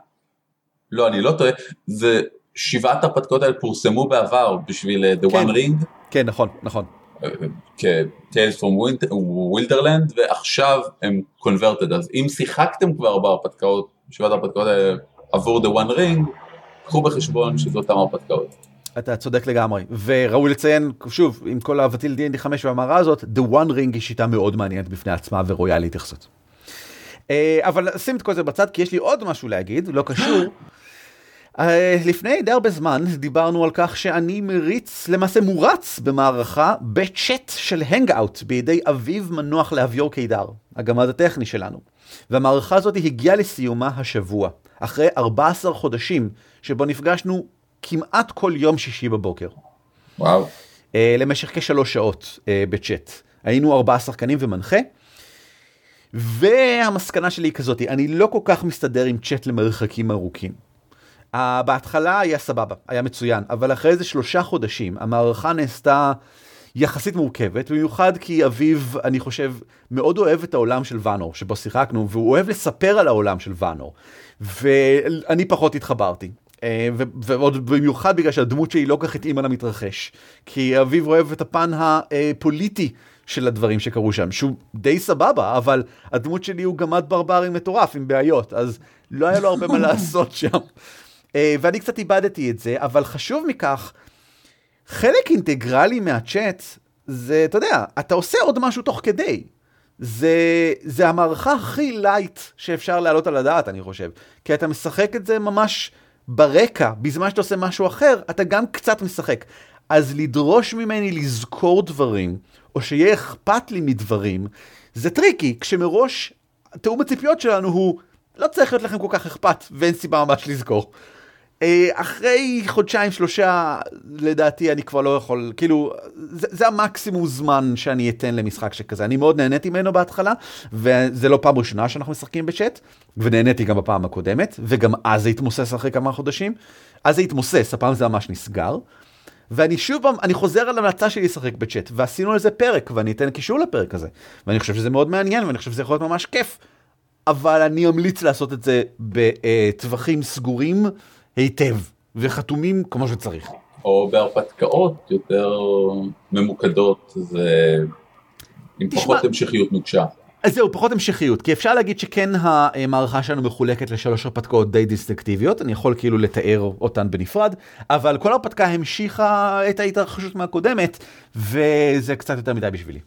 לא, אני לא טועה, זה שבעת ההרפתקאות האלה פורסמו בעבר בשביל uh, The כן. One Ring. כן, נכון, נכון. כ-Tales from Wilderland ועכשיו הם converted אז אם שיחקתם כבר בהרפתקאות, שבעת ההרפתקאות האלה עבור The One Ring, קחו בחשבון שזה אותם הרפתקאות. אתה צודק לגמרי וראוי לציין שוב עם כל אהבתי ל-D&D 5 והמערה הזאת The One Ring היא שיטה מאוד מעניינת בפני עצמה וראויה להתייחסות. אבל שים את כל זה בצד כי יש לי עוד משהו להגיד לא קשור לפני די הרבה זמן דיברנו על כך שאני מריץ, למעשה מורץ במערכה בצ'אט של הנגאוט בידי אביב מנוח לאביור קידר, הגמד הטכני שלנו. והמערכה הזאת הגיעה לסיומה השבוע, אחרי 14 חודשים שבו נפגשנו כמעט כל יום שישי בבוקר. וואו. Uh, למשך כשלוש שעות uh, בצ'אט. היינו ארבעה שחקנים ומנחה. והמסקנה שלי היא כזאת, אני לא כל כך מסתדר עם צ'אט למרחקים ארוכים. בהתחלה היה סבבה, היה מצוין, אבל אחרי איזה שלושה חודשים המערכה נעשתה יחסית מורכבת, במיוחד כי אביב, אני חושב, מאוד אוהב את העולם של ואנור, שבו שיחקנו, והוא אוהב לספר על העולם של ואנור, ואני פחות התחברתי. Uh, ועוד במיוחד בגלל שהדמות שלי לא כך התאימה למתרחש. כי אביב אוהב את הפן הפוליטי של הדברים שקרו שם, שהוא די סבבה, אבל הדמות שלי הוא גמד ברברי מטורף עם בעיות, אז לא היה לו הרבה מה (laughs) לעשות שם. אה, ואני קצת איבדתי את זה, אבל חשוב מכך, חלק אינטגרלי מהצ'אט זה, אתה יודע, אתה עושה עוד משהו תוך כדי. זה, זה המערכה הכי לייט שאפשר להעלות על הדעת, אני חושב. כי אתה משחק את זה ממש ברקע, בזמן שאתה עושה משהו אחר, אתה גם קצת משחק. אז לדרוש ממני לזכור דברים, או שיהיה אכפת לי מדברים, זה טריקי, כשמראש תיאום הציפיות שלנו הוא, לא צריך להיות לכם כל כך אכפת, ואין סיבה ממש לזכור. אה, אחרי חודשיים שלושה לדעתי אני כבר לא יכול כאילו זה, זה המקסימום זמן שאני אתן למשחק שכזה אני מאוד נהניתי ממנו בהתחלה וזה לא פעם ראשונה שאנחנו משחקים בצ'אט ונהניתי גם בפעם הקודמת וגם אז זה התמוסס אחרי כמה חודשים אז זה התמוסס הפעם זה ממש נסגר. ואני שוב פעם, אני חוזר על המלצה שלי לשחק בצ'אט, ועשינו על זה פרק, ואני אתן קישור לפרק הזה. ואני חושב שזה מאוד מעניין, ואני חושב שזה יכול להיות ממש כיף. אבל אני אמליץ לעשות את זה בטווחים סגורים, היטב. וחתומים כמו שצריך. או בהרפתקאות יותר ממוקדות, זה עם תשמע, פחות המשכיות נוקשה. אז זהו, פחות המשכיות, כי אפשר להגיד שכן המערכה שלנו מחולקת לשלוש הרפתקאות די דיסטרקטיביות, אני יכול כאילו לתאר אותן בנפרד, אבל כל הרפתקה המשיכה את ההתרחשות מהקודמת, וזה קצת יותר מדי בשבילי.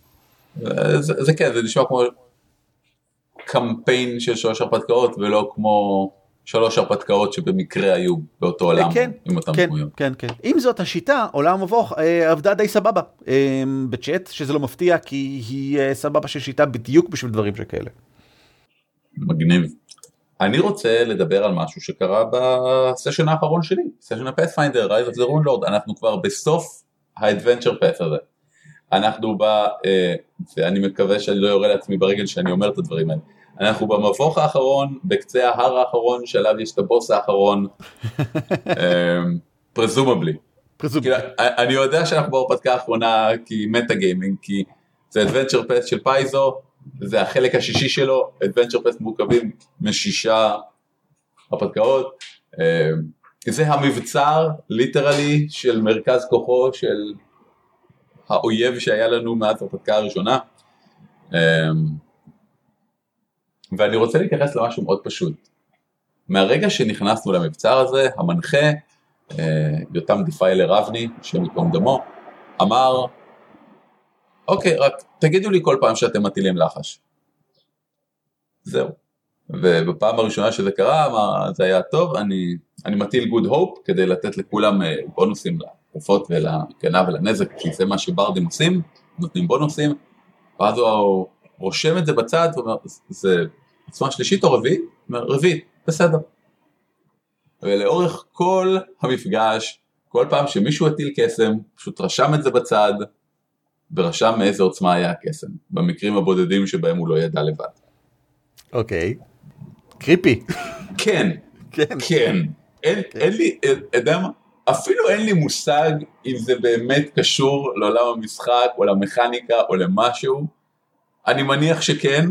זה, זה כן, זה נשמע כמו קמפיין של שלוש הרפתקאות, ולא כמו שלוש הרפתקאות שבמקרה היו באותו עולם כן, עם אותם כן, דמויות. כן, כן. עם זאת השיטה, עולם מבוך, אה, עבדה די סבבה אה, בצ'אט, שזה לא מפתיע כי היא אה, סבבה של שיטה בדיוק בשביל דברים שכאלה. מגניב. אני רוצה לדבר על משהו שקרה בסשן האחרון שלי, סשן הפאת'פיינדר, Rise of the Rune Lord, אנחנו כבר בסוף האדוונצ'ר פאת' הזה. אנחנו ב... אה, ואני מקווה שאני לא יורה לעצמי ברגל שאני אומר את הדברים האלה. אנחנו במבוך האחרון, בקצה ההר האחרון, שעליו יש את הבוס האחרון, (laughs) פרזומבלי. כאילו, אני יודע שאנחנו בהרפתקה האחרונה כי מטה גיימינג, כי זה אדוונצ'ר פס של פייזו, זה החלק השישי שלו, אדוונצ'ר פס מורכבים משישה הרפתקאות. אמ, זה המבצר literally של מרכז כוחו של האויב שהיה לנו מאז ההרפתקה הראשונה. אמ, ואני רוצה להתייחס למשהו מאוד פשוט. מהרגע שנכנסנו למבצר הזה, המנחה, אה, יותם דיפיילר אבני, השם ייקום דמו, אמר, אוקיי, רק תגידו לי כל פעם שאתם מטילים לחש. זהו. ובפעם הראשונה שזה קרה, אמר, זה היה טוב, אני, אני מטיל גוד הופ כדי לתת לכולם אה, בונוסים לתרופות ולקנה ולנזק, כי זה מה שברדים עושים, נותנים בונוסים, ואז הוא רושם את זה בצד, ואומר, זה עצמה שלישית או רביעית? רביעית, בסדר. ולאורך כל המפגש, כל פעם שמישהו הטיל קסם, פשוט רשם את זה בצד, ורשם מאיזה עוצמה היה הקסם, במקרים הבודדים שבהם הוא לא ידע לבד. אוקיי. קריפי. כן, כן, כן. אין, כן. אין לי, יודע מה? אפילו אין לי מושג אם זה באמת קשור לעולם המשחק או למכניקה או למשהו. אני מניח שכן.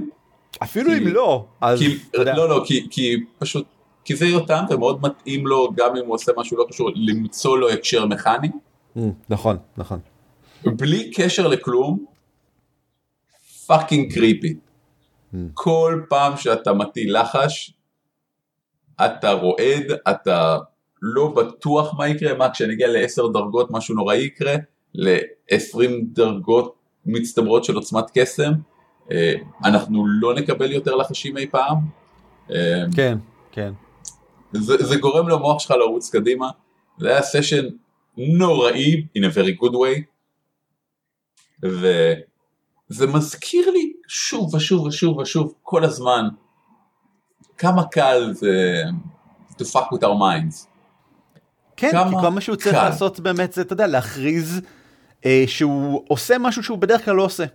אפילו כי, אם לא, אז... כי, לא, לא, כי, כי פשוט, כי זה יותם ומאוד מתאים לו, גם אם הוא עושה משהו לא קשור, למצוא לו הקשר מכני. Mm, נכון, נכון. בלי קשר לכלום, fucking creepy. Mm. כל פעם שאתה מטיל לחש, אתה רועד, אתה לא בטוח מה יקרה, מה כשנגיע ל-10 דרגות משהו נוראי יקרה, ל-20 דרגות מצטברות של עוצמת קסם, אנחנו לא נקבל יותר לחשים אי פעם. אה, כן, כן. זה, זה גורם למוח שלך לרוץ קדימה, זה היה סשן נוראי, in a very good way, וזה מזכיר לי שוב ושוב ושוב ושוב כל הזמן כמה קל זה to fuck with our minds. כן, כי כל מה שהוא צריך קל. לעשות באמת זה, אתה יודע, להכריז אה, שהוא עושה משהו שהוא בדרך כלל לא עושה.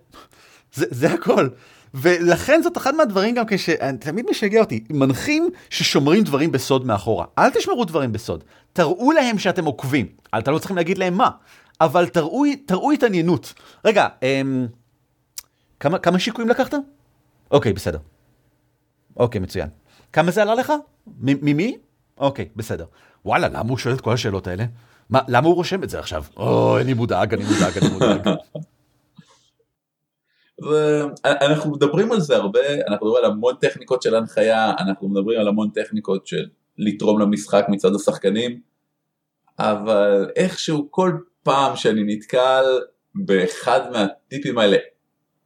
זה, זה הכל. ולכן זאת אחד מהדברים גם כשתמיד משגע אותי, מנחים ששומרים דברים בסוד מאחורה. אל תשמרו דברים בסוד, תראו להם שאתם עוקבים. אתם לא צריכים להגיד להם מה, אבל תראו, תראו התעניינות. רגע, אמ, כמה, כמה שיקויים לקחת? אוקיי, בסדר. אוקיי, מצוין. כמה זה עלה לך? ממי? אוקיי, בסדר. וואלה, למה הוא שואל את כל השאלות האלה? מה, למה הוא רושם את זה עכשיו? אוי, אני מודאג, אני מודאג, אני מודאג. (laughs) ואנחנו מדברים על זה הרבה, אנחנו מדברים על המון טכניקות של הנחיה, אנחנו מדברים על המון טכניקות של לתרום למשחק מצד השחקנים, אבל איכשהו כל פעם שאני נתקל באחד מהטיפים האלה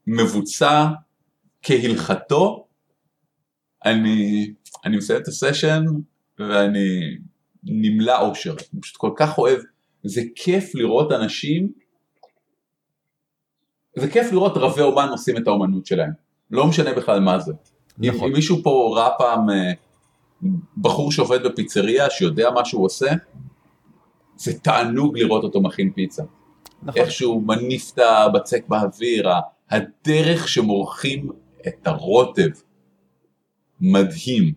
מבוצע כהלכתו, אני, אני מסיים את הסשן ואני נמלא אושר, אני פשוט כל כך אוהב, זה כיף לראות אנשים זה כיף לראות רבי אומן עושים את האומנות שלהם, לא משנה בכלל מה זה. נכון. אם, מישהו פה ראה פעם אה, בחור שעובד בפיצריה שיודע מה שהוא עושה, זה תענוג לראות אותו מכין פיצה. נכון. איך שהוא מניף את הבצק באוויר, הדרך שמורחים את הרוטב, מדהים.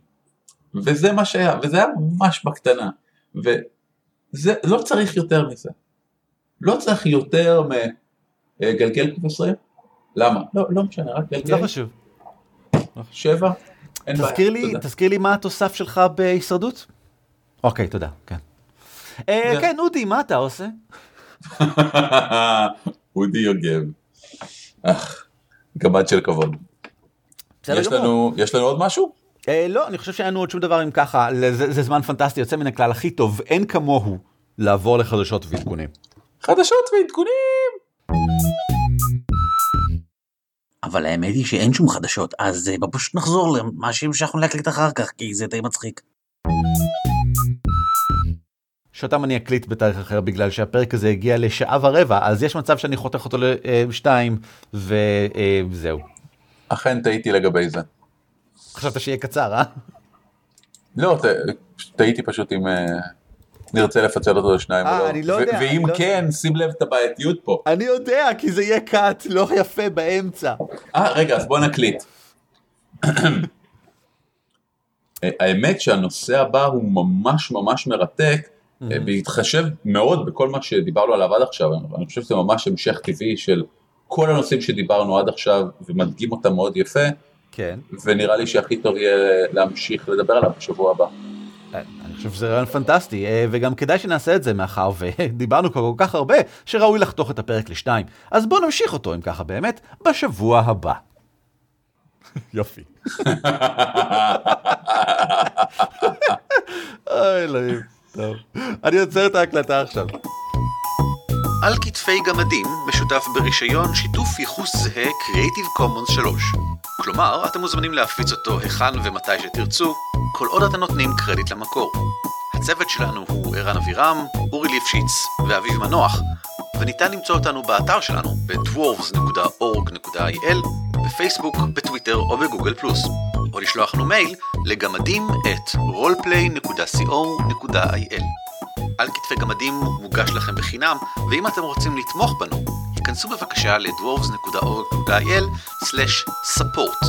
וזה מה שהיה, וזה היה ממש בקטנה. וזה, לא צריך יותר מזה. לא צריך יותר מ... אה, גלגל 20? למה? לא, לא משנה, רק גלגל. לא חשוב. שבע? תזכיר לי, תזכיר לי מה התוסף שלך בהישרדות? אוקיי, תודה, כן. כן, אודי, מה אתה עושה? (laughs) אודי יוגב. גמד של כבוד. יש לנו, יש לנו עוד משהו? לא, אני חושב שאין לנו עוד שום דבר אם ככה, זה זמן פנטסטי, יוצא מן הכלל הכי טוב, אין כמוהו לעבור לחדשות ועדכונים. חדשות ועדכונים! אבל האמת היא שאין שום חדשות, אז בוא פשוט נחזור למה שהמשכנו להקליט אחר כך, כי זה די מצחיק. שאותם אני אקליט בתאריך אחר בגלל שהפרק הזה הגיע לשעה ורבע, אז יש מצב שאני חותך אותו לשתיים, וזהו. אכן טעיתי לגבי זה. חשבת שיהיה קצר, אה? לא, טעיתי פשוט אם נרצה לפצל אותו לשניים או לא. אני לא יודע. ואם לא- כן, שים לב את הבעייתיות פה. אני יודע, כי זה יהיה קאט לא יפה באמצע. אה, רגע, אז בוא נקליט. (clears throat) האמת שהנושא הבא הוא ממש ממש מרתק, בהתחשב מאוד בכל מה שדיברנו עליו עד עכשיו, אני חושב שזה ממש המשך טבעי של כל הנושאים שדיברנו עד עכשיו ומדגים אותם מאוד יפה, כן. ונראה לי שהכי טוב יהיה להמשיך לדבר עליו בשבוע הבא. אני חושב שזה רעיון פנטסטי, וגם כדאי שנעשה את זה מאחר ודיברנו כל כך הרבה, שראוי לחתוך את הפרק לשתיים. אז בואו נמשיך אותו, אם ככה באמת, בשבוע הבא. יופי. אוי אלוהים, טוב. אני עוצר את ההקלטה עכשיו. על כתפי גמדים משותף ברישיון שיתוף ייחוס זהה Creative Commons 3. כלומר, אתם מוזמנים להפיץ אותו היכן ומתי שתרצו, כל עוד אתם נותנים קרדיט למקור. הצוות שלנו הוא ערן אבירם, אורי ליפשיץ ואביב מנוח, וניתן למצוא אותנו באתר שלנו ב-dwarves.org.il, בפייסבוק, בטוויטר או בגוגל פלוס, או לשלוח לנו מייל לגמדים את roleplay.co.il. על כתפי גמדים מוגש לכם בחינם, ואם אתם רוצים לתמוך בנו, היכנסו בבקשה ל-dwarves.org.il/support.